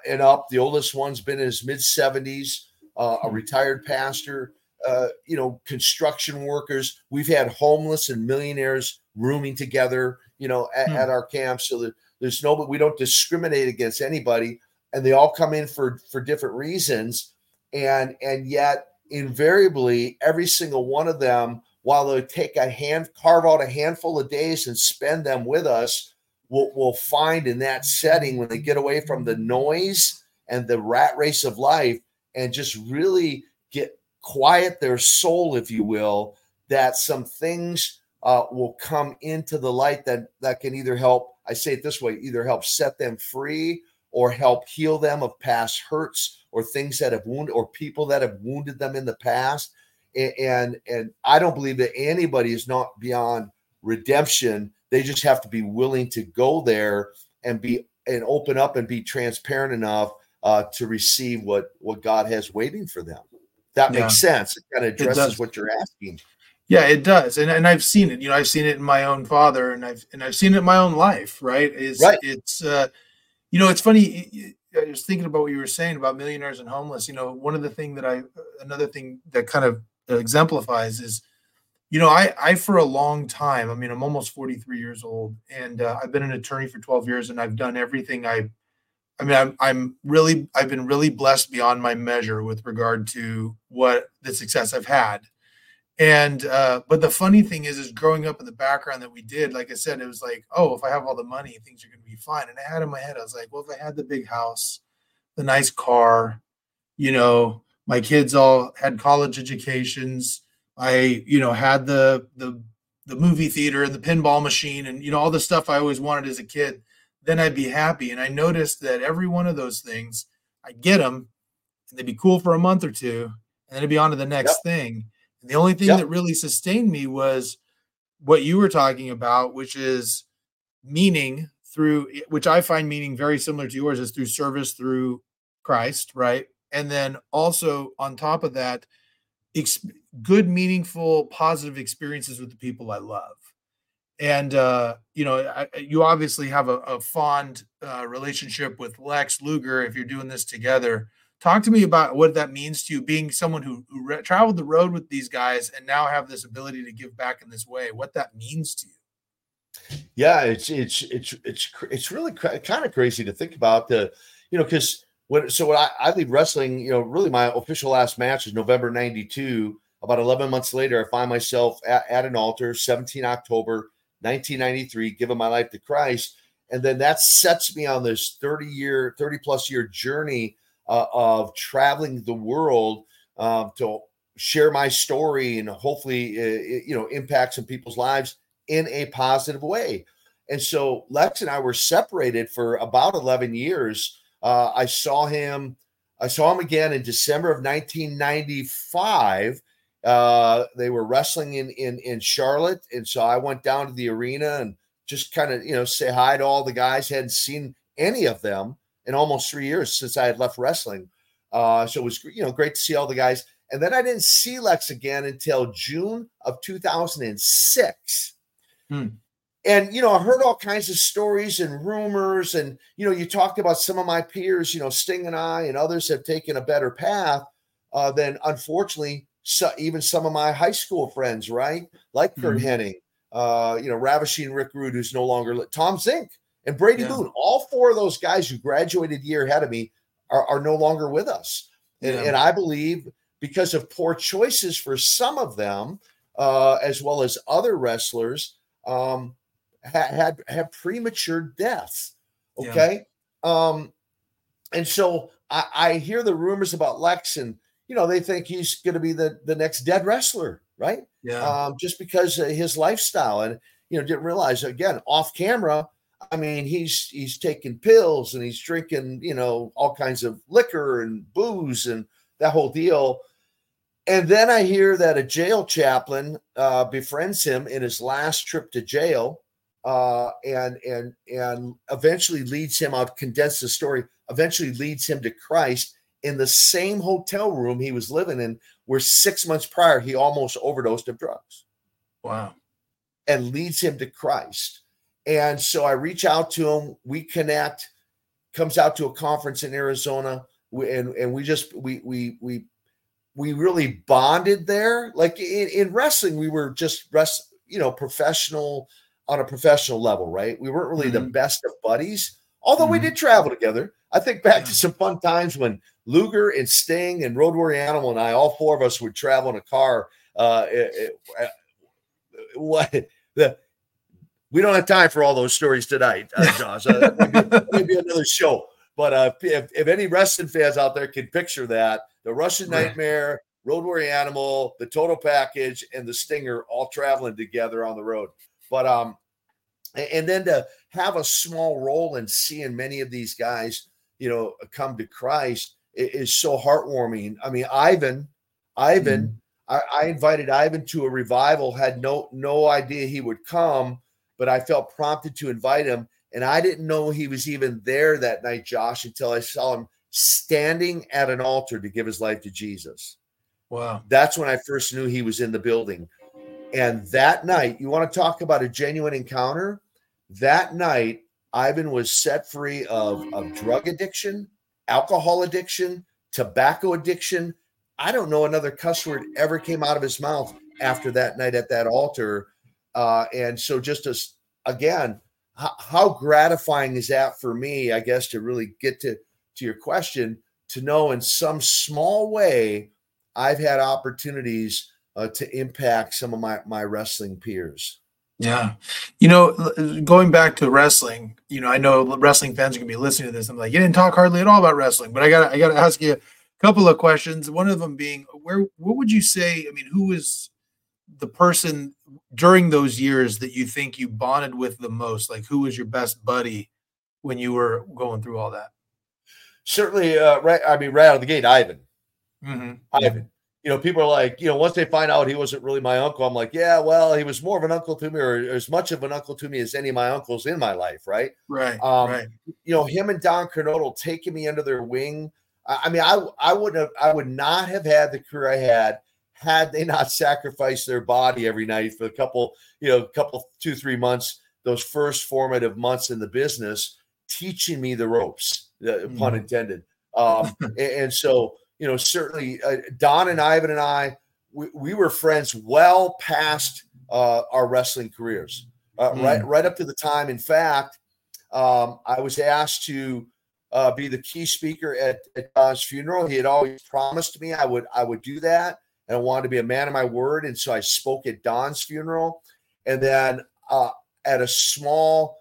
and up, the oldest one's been in his mid 70s, uh, a hmm. retired pastor. Uh, you know, construction workers. We've had homeless and millionaires rooming together. You know, at, hmm. at our camp, so that there's no, but we don't discriminate against anybody, and they all come in for for different reasons, and and yet invariably every single one of them, while they take a hand, carve out a handful of days and spend them with us, will will find in that setting when they get away from the noise and the rat race of life and just really get quiet their soul, if you will, that some things uh, will come into the light that that can either help I say it this way either help set them free or help heal them of past hurts or things that have wounded or people that have wounded them in the past. And, and, and I don't believe that anybody is not beyond redemption. They just have to be willing to go there and be and open up and be transparent enough uh, to receive what what God has waiting for them. That makes sense. It kind of addresses what you're asking. Yeah, it does, and and I've seen it. You know, I've seen it in my own father, and I've and I've seen it in my own life. Right? Is right. It's uh, you know, it's funny. I was thinking about what you were saying about millionaires and homeless. You know, one of the thing that I another thing that kind of exemplifies is, you know, I I for a long time. I mean, I'm almost 43 years old, and uh, I've been an attorney for 12 years, and I've done everything I. I mean, I'm I'm really I've been really blessed beyond my measure with regard to what the success I've had and uh, but the funny thing is, is growing up in the background that we did, like I said, it was like, oh, if I have all the money, things are going to be fine. And I had in my head, I was like, well, if I had the big house, the nice car, you know, my kids all had college educations. I, you know, had the the the movie theater and the pinball machine and you know all the stuff I always wanted as a kid. Then I'd be happy. And I noticed that every one of those things, I get them, and they'd be cool for a month or two, and then it'd be on to the next yep. thing the only thing yep. that really sustained me was what you were talking about, which is meaning through eh, which I find meaning very similar to yours is through service through Christ, right? And then also on top of that, ex- good, meaningful, positive experiences with the people I love. And uh, you know, I, you obviously have a, a fond uh, relationship with Lex Luger if you're doing this together. Talk to me about what that means to you, being someone who, who re- traveled the road with these guys and now have this ability to give back in this way. What that means to you? Yeah, it's it's it's it's it's really kind of crazy to think about the, you know, because when so when I, I leave wrestling, you know, really my official last match is November '92. About 11 months later, I find myself at, at an altar, 17 October 1993, giving my life to Christ, and then that sets me on this 30 year, 30 plus year journey uh, of traveling the world um, to share my story and hopefully uh, you know impact some people's lives in a positive way. And so Lex and I were separated for about 11 years. Uh, I saw him. I saw him again in December of 1995. Uh, they were wrestling in in in Charlotte, and so I went down to the arena and just kind of you know say hi to all the guys. Hadn't seen any of them, in almost three years since I had left wrestling. Uh, so it was you know great to see all the guys. And then I didn't see Lex again until June of 2006. Hmm. And you know, I heard all kinds of stories and rumors, and you know, you talked about some of my peers, you know, Sting and I, and others have taken a better path uh, than unfortunately so even some of my high school friends, right? Like Curt mm-hmm. Hennig, uh, you know, Ravishing Rick Rude, who's no longer Tom Zenk, and Brady yeah. Boone. All four of those guys who graduated year ahead of me are, are no longer with us. And, yeah. and, I believe because of poor choices for some of them, uh, as well as other wrestlers, um, ha- had had premature deaths. Okay. Yeah. Um, and so I, I hear the rumors about Lex, and you know they think he's going to be the the next dead wrestler, right? Yeah. Um, just because of his lifestyle, and you know didn't realize again off camera I mean, he's he's taking pills and he's drinking, you know, all kinds of liquor and booze and that whole deal. And then I hear that a jail chaplain uh, befriends him in his last trip to jail, uh, and and and eventually leads him. I'll condense the story. Eventually leads him to Christ in the same hotel room he was living in, where six months prior he almost overdosed of drugs. Wow! And leads him to Christ. And so I reach out to him. We connect. Comes out to a conference in Arizona, and and we just we we we we really bonded there. Like in, in wrestling, we were just rest, you know, professional on a professional level, right? We weren't really mm-hmm. the best of buddies, although mm-hmm. we did travel together. I think back to some fun times when Luger and Sting and Road Warrior Animal and I, all four of us would travel in a car. Uh, it, it, uh, what the we don't have time for all those stories tonight, uh, Josh. Uh, maybe, maybe, another show. But uh, if, if any wrestling fans out there can picture that, the Russian right. Nightmare, Road Warrior Animal, the Total Package, and the Stinger all traveling together on the road. But um, and then to have a small role in seeing many of these guys, you know, come to Christ is so heartwarming. I mean, Ivan, Ivan, mm. I, I invited Ivan to a revival, had no no idea he would come but I felt prompted to invite him. And I didn't know he was even there that night, Josh, until I saw him standing at an altar to give his life to Jesus. Wow. That's when I first knew he was in the building. And that night, you want to talk about a genuine encounter? That night, Ivan was set free of, of drug addiction, alcohol addiction, tobacco addiction. I don't know another cuss word ever came out of his mouth after that night at that altar uh, and so, just as again, how, how gratifying is that for me? I guess to really get to to your question, to know in some small way, I've had opportunities uh, to impact some of my my wrestling peers. Yeah. You know, going back to wrestling, you know, I know wrestling fans are gonna be listening to this. I'm like, you didn't talk hardly at all about wrestling, but I gotta I gotta ask you a couple of questions. One of them being where what would you say? I mean, who is the person during those years that you think you bonded with the most? Like, who was your best buddy when you were going through all that? Certainly, uh, right. I mean, right out of the gate, Ivan. Mm-hmm. Ivan. You know, people are like, you know, once they find out he wasn't really my uncle, I'm like, yeah, well, he was more of an uncle to me, or as much of an uncle to me as any of my uncles in my life, right? Right. Um, right. You know, him and Don Kernodle taking me under their wing. I, I mean, I I wouldn't have, I would not have had the career I had had they not sacrificed their body every night for a couple, you know, a couple, two, three months, those first formative months in the business, teaching me the ropes, mm. pun intended. Um, and, and, so, you know, certainly uh, Don and Ivan and I, we, we were friends well past uh, our wrestling careers, uh, mm. right, right up to the time. In fact, um, I was asked to uh, be the key speaker at, at Don's funeral. He had always promised me I would I would do that and I wanted to be a man of my word. And so I spoke at Don's funeral. And then uh, at a small,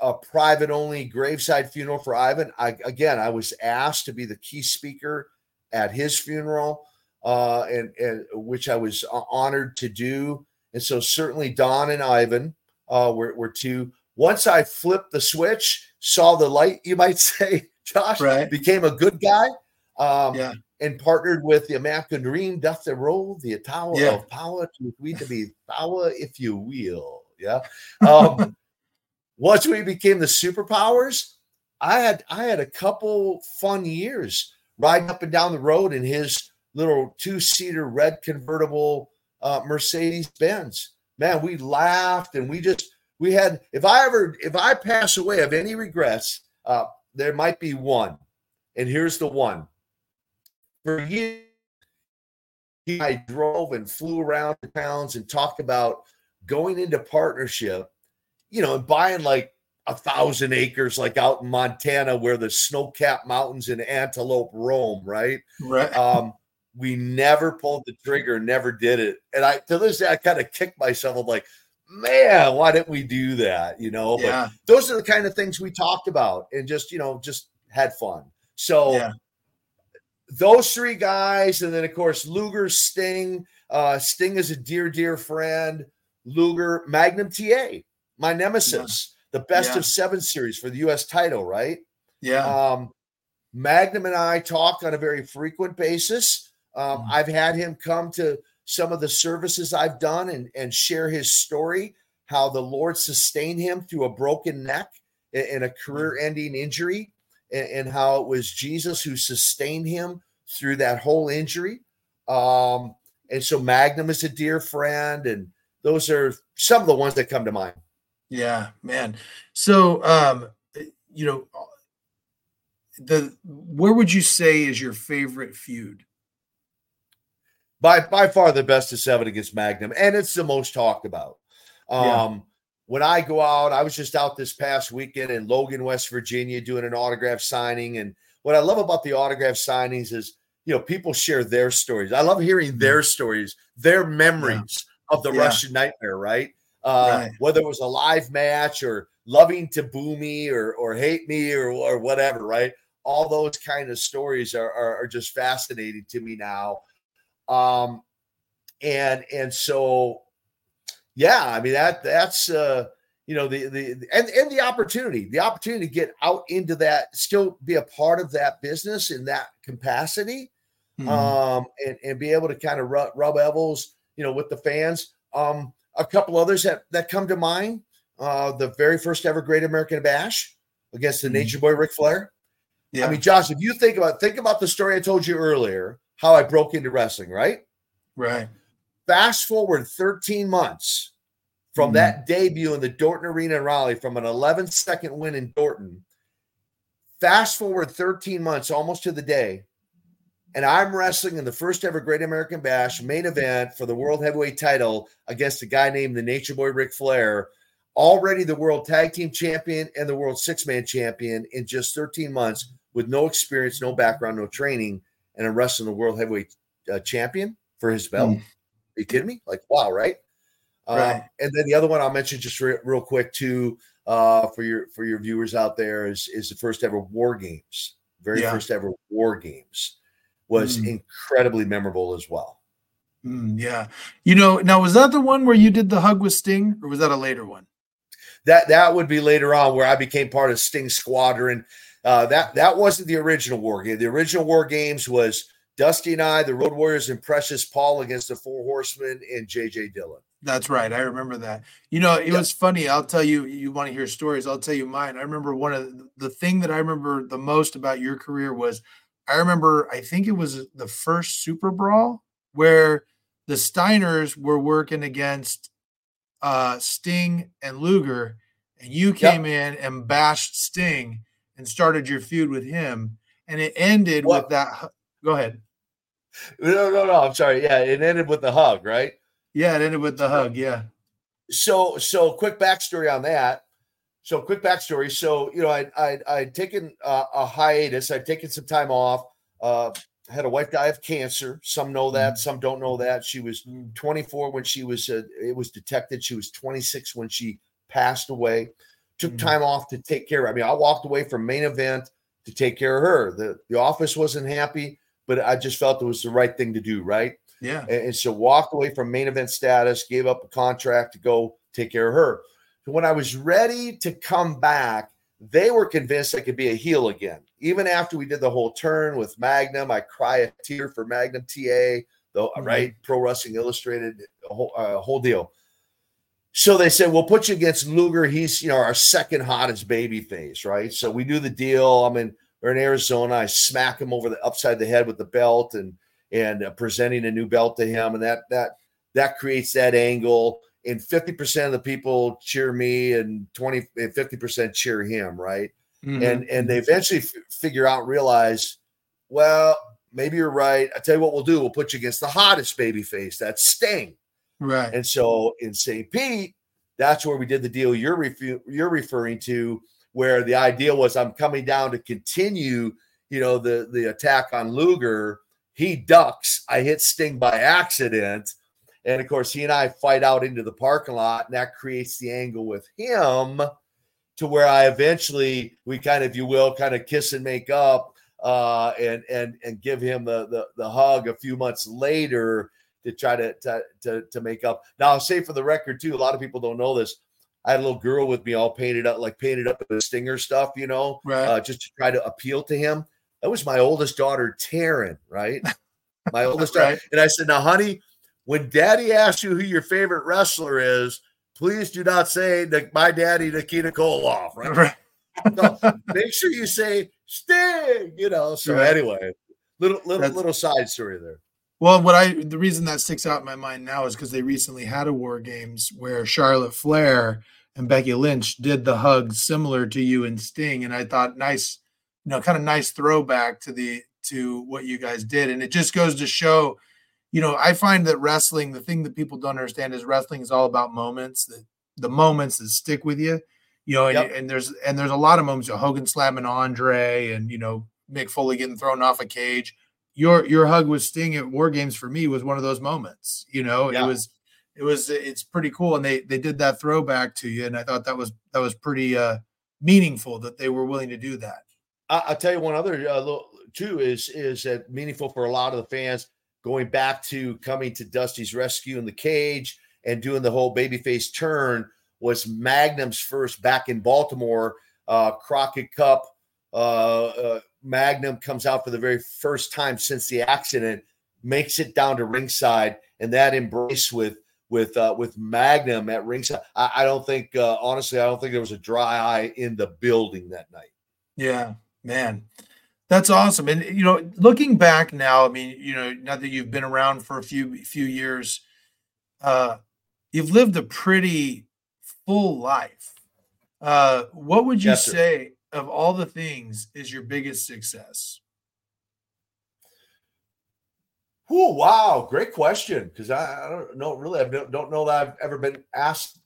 uh, private only graveside funeral for Ivan, I, again, I was asked to be the key speaker at his funeral, uh, and, and which I was honored to do. And so certainly Don and Ivan uh, were, were two. Once I flipped the switch, saw the light, you might say, Josh, right. became a good guy. Um, yeah and partnered with the American Dream, doth the role, the tower yeah. of power to we to be power, if you will. Yeah. Um, once we became the superpowers, I had I had a couple fun years riding up and down the road in his little two-seater red convertible uh, Mercedes Benz. Man, we laughed and we just we had if I ever if I pass away of any regrets, uh, there might be one. And here's the one for years, I drove and flew around the towns and talked about going into partnership, you know, and buying like a thousand acres, like out in Montana, where the snow-capped mountains and antelope roam, right? Right. Um, we never pulled the trigger, never did it. And I to this day, I kind of kicked myself. I'm like, man, why didn't we do that? You know, yeah. but those are the kind of things we talked about and just, you know, just had fun. So yeah those three guys, and then of course Luger, Sting. Uh, Sting is a dear, dear friend. Luger, Magnum TA, my nemesis. Yeah. The best Yeah. of seven series for the U.S. title, right? Yeah. Um, Magnum and I talk on a very frequent basis. Um, Mhm. I've had him come to some of the services I've done and, and share his story, how the Lord sustained him through a broken neck and, and a career ending injury, and, and how it was Jesus who sustained him through that whole injury. Um, and so Magnum is a dear friend, and those are some of the ones that come to mind. Yeah, man. So, um, you know, the where would you say is your favorite feud? by by far the best of seven against Magnum, and it's the most talked about. Um, Yeah. when I go out, I was just out this past weekend in Logan, West Virginia, doing an autograph signing. And what I love about the autograph signings is, you know, people share their stories. I love hearing their stories, their memories of the. Yeah. Russian nightmare, right? Uh, Right. Whether it was a live match or loving to boo me or or hate me or or whatever, right? All those kind of stories are, are, are just fascinating to me now um and and so yeah i mean that that's uh you know the the and and the opportunity the opportunity to get out into that still be a part of that business in that capacity Mhm. um and and be able to kind of rub, rub elbows you know with the fans um a couple others that that come to mind uh the very first ever great american bash against the Mhm. nature boy Ric flair yeah. I mean, Josh, if you think about think about the story I told you earlier, how I broke into wrestling, right? right. Fast forward 13 months from Mhm. that debut in the Dorton Arena in Raleigh, from an 11 second win in Dorton. Fast forward 13 months, almost to the day, and I'm wrestling in the first ever Great American Bash main event for the World Heavyweight title against a guy named the Nature Boy Ric Flair, already the World Tag Team Champion and the World Six Man Champion in just 13 months with no experience, no background, no training, and I'm wrestling the World Heavyweight uh, Champion for his belt. Mm. Are you kidding me? Like, wow, right? Um, Right. and then the other one I'll mention just re- real quick too uh, for your for your viewers out there is is the first ever War Games, very Yeah. first ever War Games, was Mm. incredibly memorable as well. Mm, yeah. You know, now was that the one where you did the hug with Sting, or was that a later one? That that would be later on where I became part of Sting Squadron. Uh, that that wasn't the original War Game. The original War Games was Dusty and I, the Road Warriors, and Precious Paul against the Four Horsemen and JJ Dillon. That's right. I remember that. You know, it Yeah. was funny. I'll tell you, you want to hear stories. I'll tell you mine. I remember one of the, the thing that I remember the most about your career was I remember, I think it was the first Super Brawl where the Steiners were working against uh, Sting and Luger, and you came in and bashed Sting and started your feud with him. And it ended Well- with that. Go ahead. No, no, no. I'm sorry. Yeah, it ended with the hug, right? Yeah, it ended with the hug. Yeah. so so quick backstory on that so quick backstory. So you know i i i'd taken uh, a hiatus. I'd taken some time off. Uh had a wife die of cancer. Some know that some don't know that. She was 24 when she was uh, it was detected. She was 26 when she passed away. Took Mhm. time off to take care of i mean i walked away from main event to take care of her. The the office wasn't happy but i just felt it was the right thing to do right? Yeah. and, and so walked away from main event status, gave up a contract to go take care of her. When I was ready to come back, they were convinced I could be a heel again. Even after we did the whole turn with Magnum, I cry a tear for Magnum TA, though, Mhm. right? Pro Wrestling Illustrated, a whole, uh, whole deal. So they said, "We'll put you against Luger. He's you know our second hottest baby face, right?" So we do the deal. I'm in we're in Arizona. I smack him over the upside the head with the belt and and uh, presenting a new belt to him, and that that that creates that angle. And 50% of the people cheer me, and 20 and 50% cheer him, right? Mhm. And and they eventually f- figure out, realize, well, maybe you're right. I tell you what, we'll do. We'll put you against the hottest baby face. That's Sting. right. And so in St. Pete, that's where we did the deal you're refu- you're referring to, where the idea was I'm coming down to continue, you know, the the attack on Luger. He ducks. I hit Sting by accident. And of course, he and I fight out into the parking lot, and that creates the angle with him to where I eventually we kind of, if you will, kind of kiss and make up uh, and and and give him the, the the hug a few months later to try to, to to to make up. Now, I'll say for the record too, a lot of people don't know this. I had a little girl with me, all painted up, like painted up with stinger stuff, you know, Right. uh, just to try to appeal to him. That was my oldest daughter, Taryn, right? My oldest daughter. Right. And I said, Now, honey, when daddy asks you who your favorite wrestler is, please do not say my daddy, Nikita Koloff, right? Right. No, make sure you say Sting, you know. So Right. anyway, little little That's- little side story there. Well, what I the reason that sticks out in my mind now is because they recently had a War Games where Charlotte Flair and Becky Lynch did the hug similar to you and Sting, and I thought nice, you know, kind of nice throwback to the to what you guys did, and it just goes to show, you know, I find that wrestling, the thing that people don't understand is wrestling is all about moments, that the moments that stick with you, you know, and, Yep. and there's and there's a lot of moments, you know, Hogan slamming Andre, and you know, Mick Foley getting thrown off a cage your your hug with Sting at War Games for me was one of those moments. You know, Yeah. it was it was it's pretty cool, and they they did that throwback to you, and I thought that was that was pretty uh meaningful that they were willing to do that. I, I'll tell you one other uh, little too is is that meaningful for a lot of the fans going back to coming to Dusty's rescue in the cage and doing the whole babyface turn was Magnum's first back in Baltimore. Uh, Crockett Cup. Uh, uh, Magnum comes out for the very first time since the accident, makes it down to ringside, and that embrace with with uh, with Magnum at ringside. I, I don't think, uh, honestly, I don't think there was a dry eye in the building that night. Yeah, man. That's awesome. And you know, looking back now, I mean, you know, now that you've been around for a few few years, uh, you've lived a pretty full life. Uh, what would you Yes, sir. say of all the things is your biggest success? Oh wow, great question. Because I, I don't know really, I don't don't know that I've ever been asked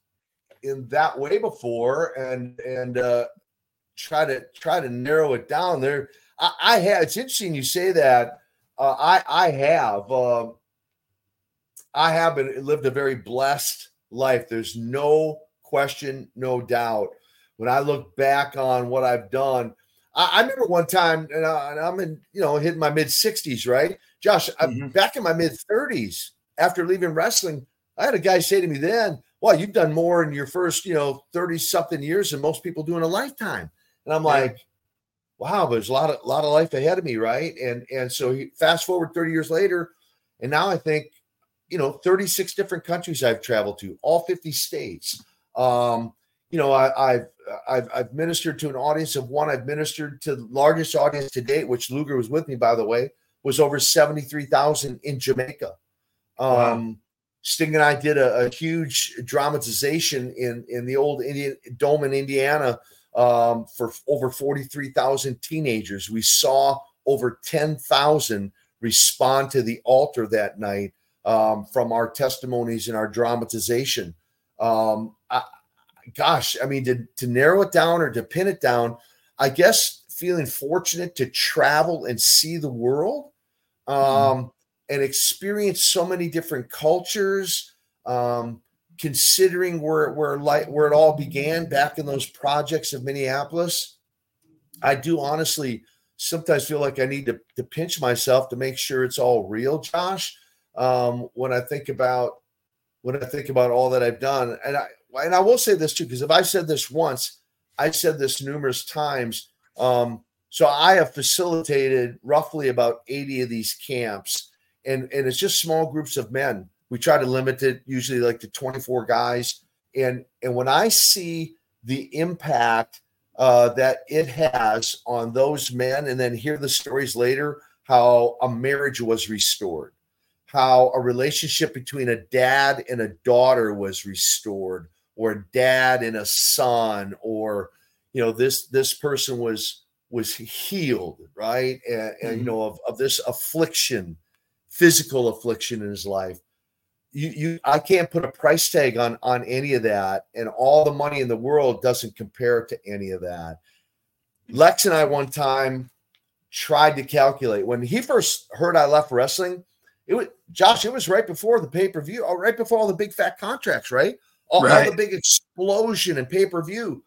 in that way before, and and uh, try to try to narrow it down. There, I, I have. It's interesting you say that. Uh, I I have. Um, I have been lived a very blessed life. There's no question, no doubt. When I look back on what I've done, I, I remember one time, and, I, and I'm in, you know, hitting my mid 60s, right? Josh, I'm back in my mid 30s, after leaving wrestling, I had a guy say to me then, "Well, you've done more in your first, you know, 30 something years than most people do in a lifetime." And I'm Yeah. like, "Wow, but there's a lot of lot of life ahead of me, right?" And and so he, fast forward 30 years later, and now I think, you know, 36 different countries I've traveled to, all 50 states. Um, you know, I, I've I've I've ministered to an audience of one. I've ministered to the largest audience to date, which Luger was with me, by the way, was over 73,000 in Jamaica. Um, Wow. Sting and I did a, a huge dramatization in in the old Indian dome in Indiana um, for over 43,000 teenagers. We saw over 10,000 respond to the altar that night um, from our testimonies and our dramatization. Um, I, gosh, I mean, to, to narrow it down or to pin it down, I guess feeling fortunate to travel and see the world um, and experience so many different cultures. Um, considering where where light where it all began back in those projects of Minneapolis, I do honestly sometimes feel like I need to, to pinch myself to make sure it's all real, Josh. Um, when I think about when I think about all that I've done, and I and I will say this too, because if I said this once, I said this numerous times. Um, so I have facilitated roughly about 80 of these camps, and, and it's just small groups of men. We try to limit it usually like to 24 guys. And and when I see the impact uh, that it has on those men, and then hear the stories later how a marriage was restored, how a relationship between a dad and a daughter was restored, or a dad and a son, or you know this this person was was healed, right? And, and you Mhm. know of, of this affliction, physical affliction in his life. You you I can't put a price tag on on any of that, and all the money in the world doesn't compare to any of that. Lex and I one time tried to calculate when he first heard I left wrestling. It was Josh. It was right before the pay per view, or oh, right before all the big fat contracts, right? All, all Right. the big explosion in pay per view,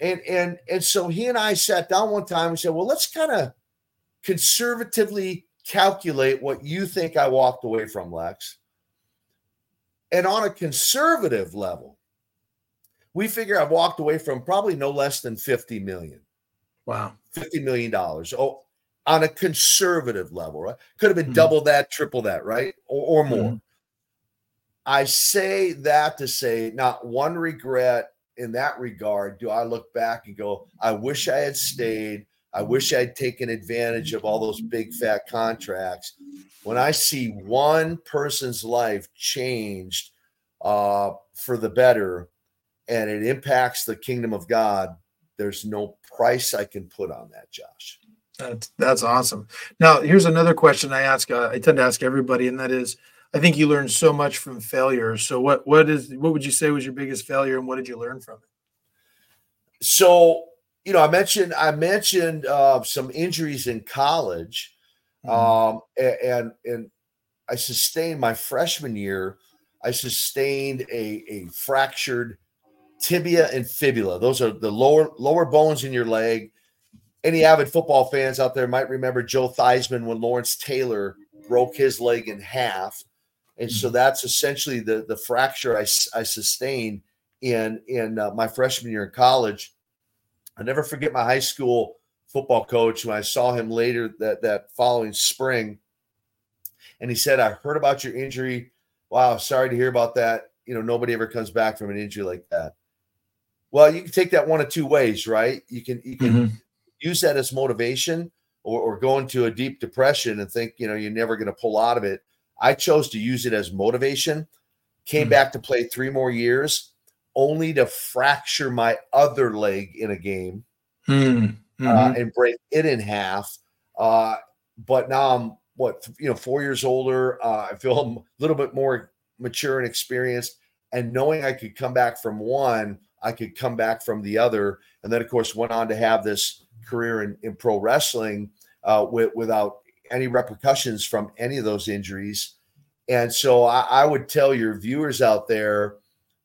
and and and so he and I sat down one time and said, "Well, let's kind of conservatively calculate what you think I walked away from, Lex." And on a conservative level, we figure I've walked away from probably no less than 50 million. Wow. 50 million dollars. Oh, on a conservative level, right? Could have been Mhm. double that, triple that, right? Or, or more. Mhm. I say that to say not one regret in that regard do I look back and go, I wish I had stayed. I wish I'd taken advantage of all those big fat contracts. When I see one person's life changed uh, for the better and it impacts the kingdom of God, there's no price I can put on that, Josh. That's that's awesome. Now, here's another question I ask. Uh, I tend to ask everybody, and that is, I think you learn so much from failure. So, what what is what would you say was your biggest failure, and what did you learn from it? So, you know, I mentioned I mentioned uh, some injuries in college, Mhm. um, and and I sustained my freshman year. I sustained a a fractured tibia and fibula. Those are the lower lower bones in your leg. Any avid football fans out there might remember Joe Theismann when Lawrence Taylor broke his leg in half, and so that's essentially the the fracture I, I sustained in in uh, my freshman year in college. I never forget my high school football coach when I saw him later that that following spring, and he said, "I heard about your injury. Wow, sorry to hear about that. You know, nobody ever comes back from an injury like that." Well, you can take that one of two ways, right? You can you can Mhm. use that as motivation or, or go into a deep depression and think, you know, you're never going to pull out of it. I chose to use it as motivation, came Mhm. back to play three more years, only to fracture my other leg in a game Mm, uh, mhm. and break it in half. Uh, but now I'm what you know, four years older. Uh, I feel a little bit more mature and experienced, and knowing I could come back from one, I could come back from the other, and then of course went on to have this career in, in pro wrestling uh, with, without any repercussions from any of those injuries. And so I, I would tell your viewers out there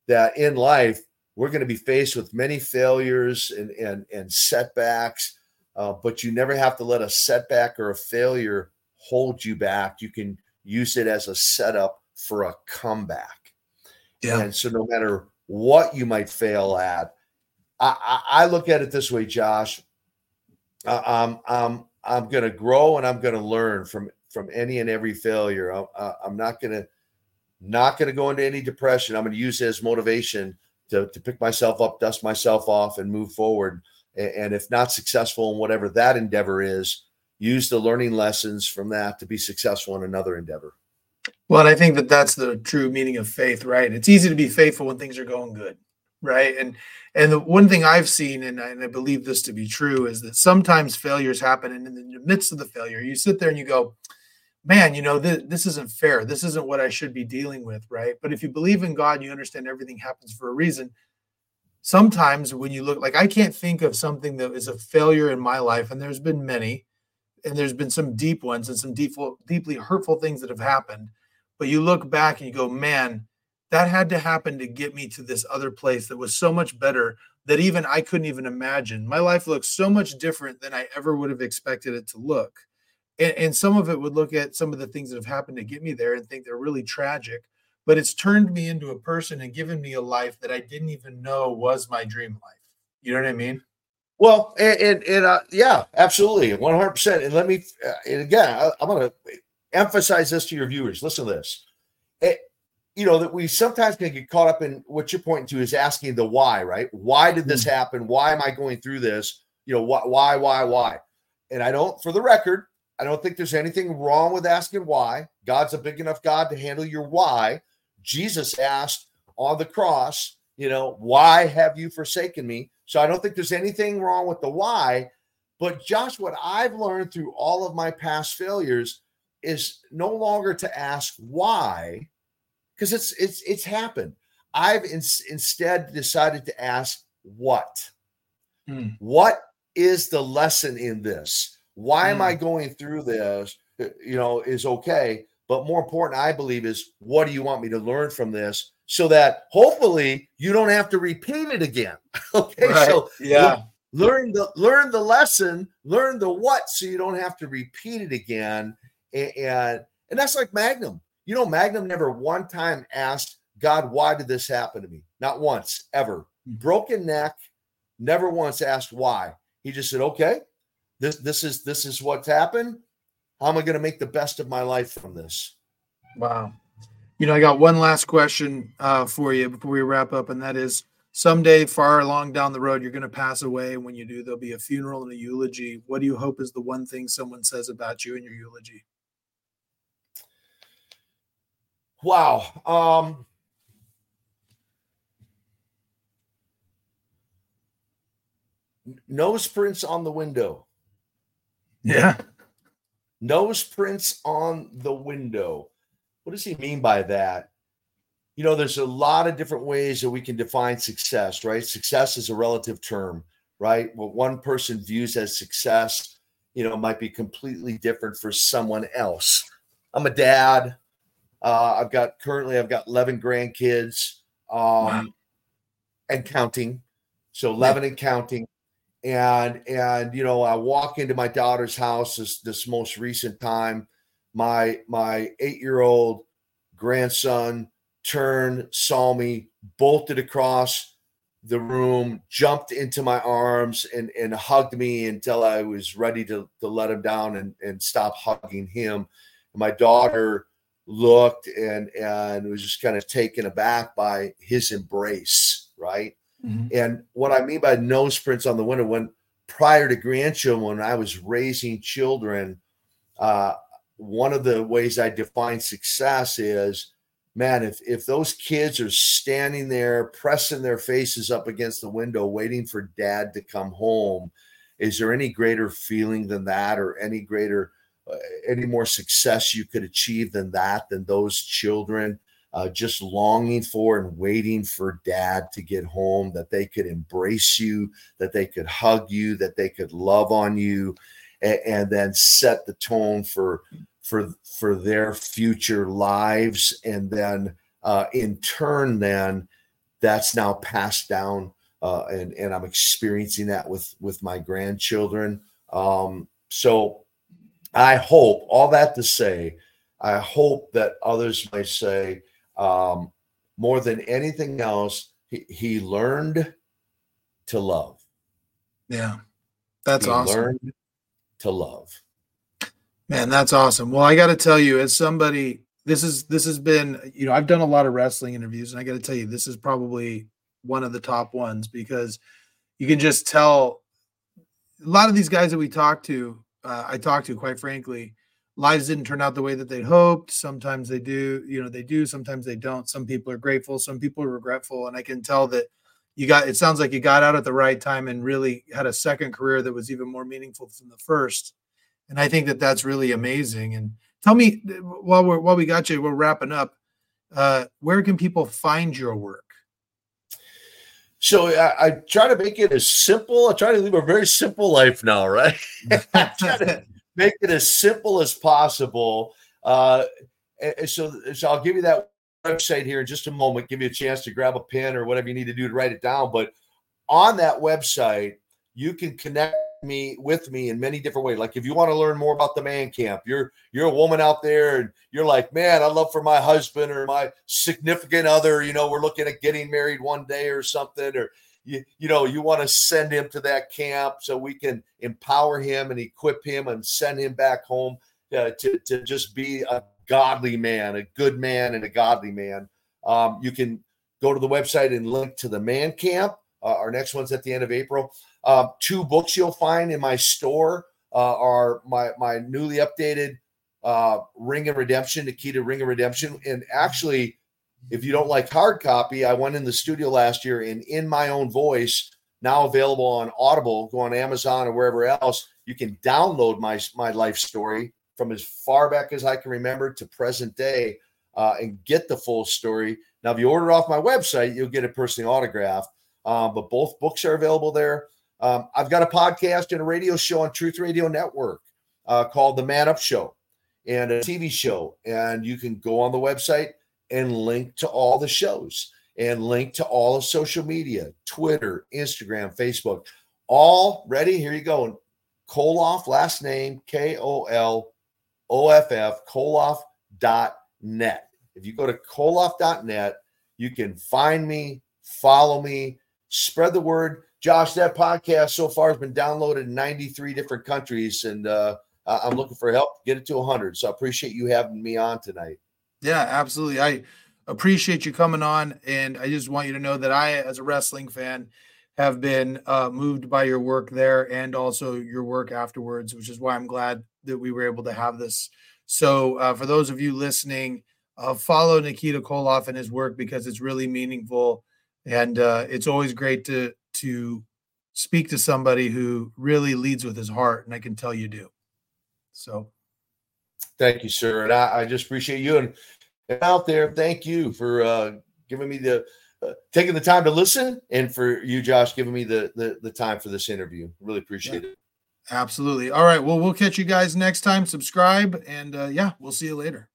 that in life we're going to be faced with many failures and and, and setbacks, uh, but you never have to let a setback or a failure hold you back. You can use it as a setup for a comeback. Yeah. And so no matter what you might fail at, I, I, I look at it this way, Josh. I, I'm I'm I'm going to grow and I'm going to learn from from any and every failure. I, I, I'm not going to not going to go into any depression. I'm going to use it as motivation to, to pick myself up, dust myself off, and move forward. A- And if not successful in whatever that endeavor is, use the learning lessons from that to be successful in another endeavor. Well, and I think that that's the true meaning of faith, right? It's easy to be faithful when things are going good, right? And and the one thing I've seen, and I, and I believe this to be true, is that sometimes failures happen, and in the midst of the failure, you sit there and you go, "Man, you know this, this isn't fair. This isn't what I should be dealing with, right?" But if you believe in God, you understand everything happens for a reason. Sometimes when you look, like I can't think of something that is a failure in my life, and there's been many, and there's been some deep ones and some deep, deeply hurtful things that have happened but you look back and you go, man, that had to happen to get me to this other place that was so much better that even I couldn't even imagine. My life looks so much different than I ever would have expected it to look. And, and some of it would look at some of the things that have happened to get me there and think they're really tragic. But it's turned me into a person and given me a life that I didn't even know was my dream life. You know what I mean? Well, and and, and uh, yeah, absolutely, one hundred percent. And let me, uh, and again, I, I'm going to emphasize this to your viewers. Listen to this. It, you know that we sometimes can get caught up in what you're pointing to is asking the why, right? Why did this happen? Why am I going through this? You know, why, why, why, why? And I don't, for the record, I don't think there's anything wrong with asking why. God's a big enough God to handle your why. Jesus asked on the cross, you know, why have you forsaken me? So I don't think there's anything wrong with the why. But Josh, what I've learned through all of my past failures is no longer to ask why, because it's it's it's happened. I've in, instead decided to ask what. Hmm. What is the lesson in this? Why am Hmm. I going through this? Uh, You know, is okay. But more important, I believe, is what do you want me to learn from this so that hopefully you don't have to repeat it again. okay. Right. So yeah. learn the learn the lesson, learn the what, so you don't have to repeat it again. A- And and that's like Magnum. You know, Magnum never one time asked God, why did this happen to me? Not once, ever. broken neck, never once asked why. He just said, "Okay, this this is this is what's happened. How am I going to make the best of my life from this?" Wow. You know, I got one last question uh, for you before we wrap up, and that is someday far along down the road, you're going to pass away. And when you do, there'll be a funeral and a eulogy. What do you hope is the one thing someone says about you in your eulogy? Wow. Um, nose prints on the window. Yeah. Nose prints on the window. What does he mean by that? You know, there's a lot of different ways that we can define success, right? Success is a relative term, right? What one person views as success, you know, might be completely different for someone else. I'm a dad. Uh, I've got currently I've got 11 grandkids um, wow. and counting. So 11 yeah. and counting and and you know i walk into my daughter's house this this most recent time. My my eight year old grandson turned saw me bolted across the room jumped into my arms and and hugged me until i was ready to to let him down and and stop hugging him. My daughter looked and and was just kind of taken aback by his embrace right Mm-hmm. And what I mean by nose prints on the window, when prior to grandchildren, when I was raising children, uh, one of the ways I define success is, man, if if those kids are standing there pressing their faces up against the window, waiting for dad to come home, is there any greater feeling than that, or any greater, uh, any more success you could achieve than that, than those children? Uh, just longing for and waiting for dad to get home, that they could embrace you, that they could hug you, that they could love on you, and, and then set the tone for for for their future lives, and then uh, in turn, then that's now passed down, uh, and and I'm experiencing that with with my grandchildren. Um, so I hope all that to say, I hope that others may say um, more than anything else, he, he learned to love. Yeah, that's he awesome. Learned to love. Man, that's awesome. Well, I got to tell you, as somebody, this is this has been, you know, I've done a lot of wrestling interviews, and I got to tell you, this is probably one of the top ones because you can just tell a lot of these guys that we talk to, uh, I talk to, quite frankly, lives didn't turn out the way that they'd hoped. Sometimes they do, you know, they do, sometimes they don't. Some people are grateful, some people are regretful. And I can tell that you got it sounds like you got out at the right time and really had a second career that was even more meaningful than the first. And I think that that's really amazing. And tell me while we're while we got you, we're wrapping up. Uh, where can people find your work? So I, I, try to make it as simple. I try to live a very simple life now, right? to, make it as simple as possible. Uh, so, so I'll give you that website here in just a moment. Give you a chance to grab a pen or whatever you need to do to write it down. But on that website, you can connect me with me in many different ways. Like if you want to learn more about the man camp, you're you're a woman out there and you're like, man, I love for my husband or my significant other. You know, we're looking at getting married one day or something, or you, you know you want to send him to that camp so we can empower him and equip him and send him back home uh, to, to just be a godly man a good man and a godly man. Um, you can go to the website and link to the man camp uh, our next one's at the end of april. Uh, two books you'll find in my store uh, are my my newly updated uh, ring of redemption the key to ring of redemption and actually if you don't like hard copy, I went in the studio last year and in my own voice, now available on Audible, go on Amazon or wherever else, you can download my my life story from as far back as I can remember to present day uh, and get the full story. Now, if you order off my website, you'll get it personally autographed. Um, but both books are available there. Um, I've got a podcast and a radio show on Truth Radio Network uh, called The Man Up Show and a TV show. And you can go on the website and link to all the shows and link to all of social media Twitter, Instagram, Facebook. All ready? Here you go. Koloff, last name K O L O F F, koloff.net. If you go to koloff.net, you can find me, follow me, spread the word. Josh, that podcast so far has been downloaded in 93 different countries, and uh, I'm looking for help get it to 100. So I appreciate you having me on tonight. Yeah, absolutely. I appreciate you coming on, and I just want you to know that I, as a wrestling fan, have been uh, moved by your work there and also your work afterwards, which is why I'm glad that we were able to have this. So, uh, for those of you listening, uh, follow Nikita Koloff and his work because it's really meaningful, and uh, it's always great to to speak to somebody who really leads with his heart, and I can tell you do. So, thank you, sir, and I, I just appreciate you and, and out there. Thank you for uh, giving me the uh, taking the time to listen, and for you, Josh, giving me the the, the time for this interview. Really appreciate yeah. it. Absolutely. All right. Well, we'll catch you guys next time. Subscribe, and uh, yeah, we'll see you later.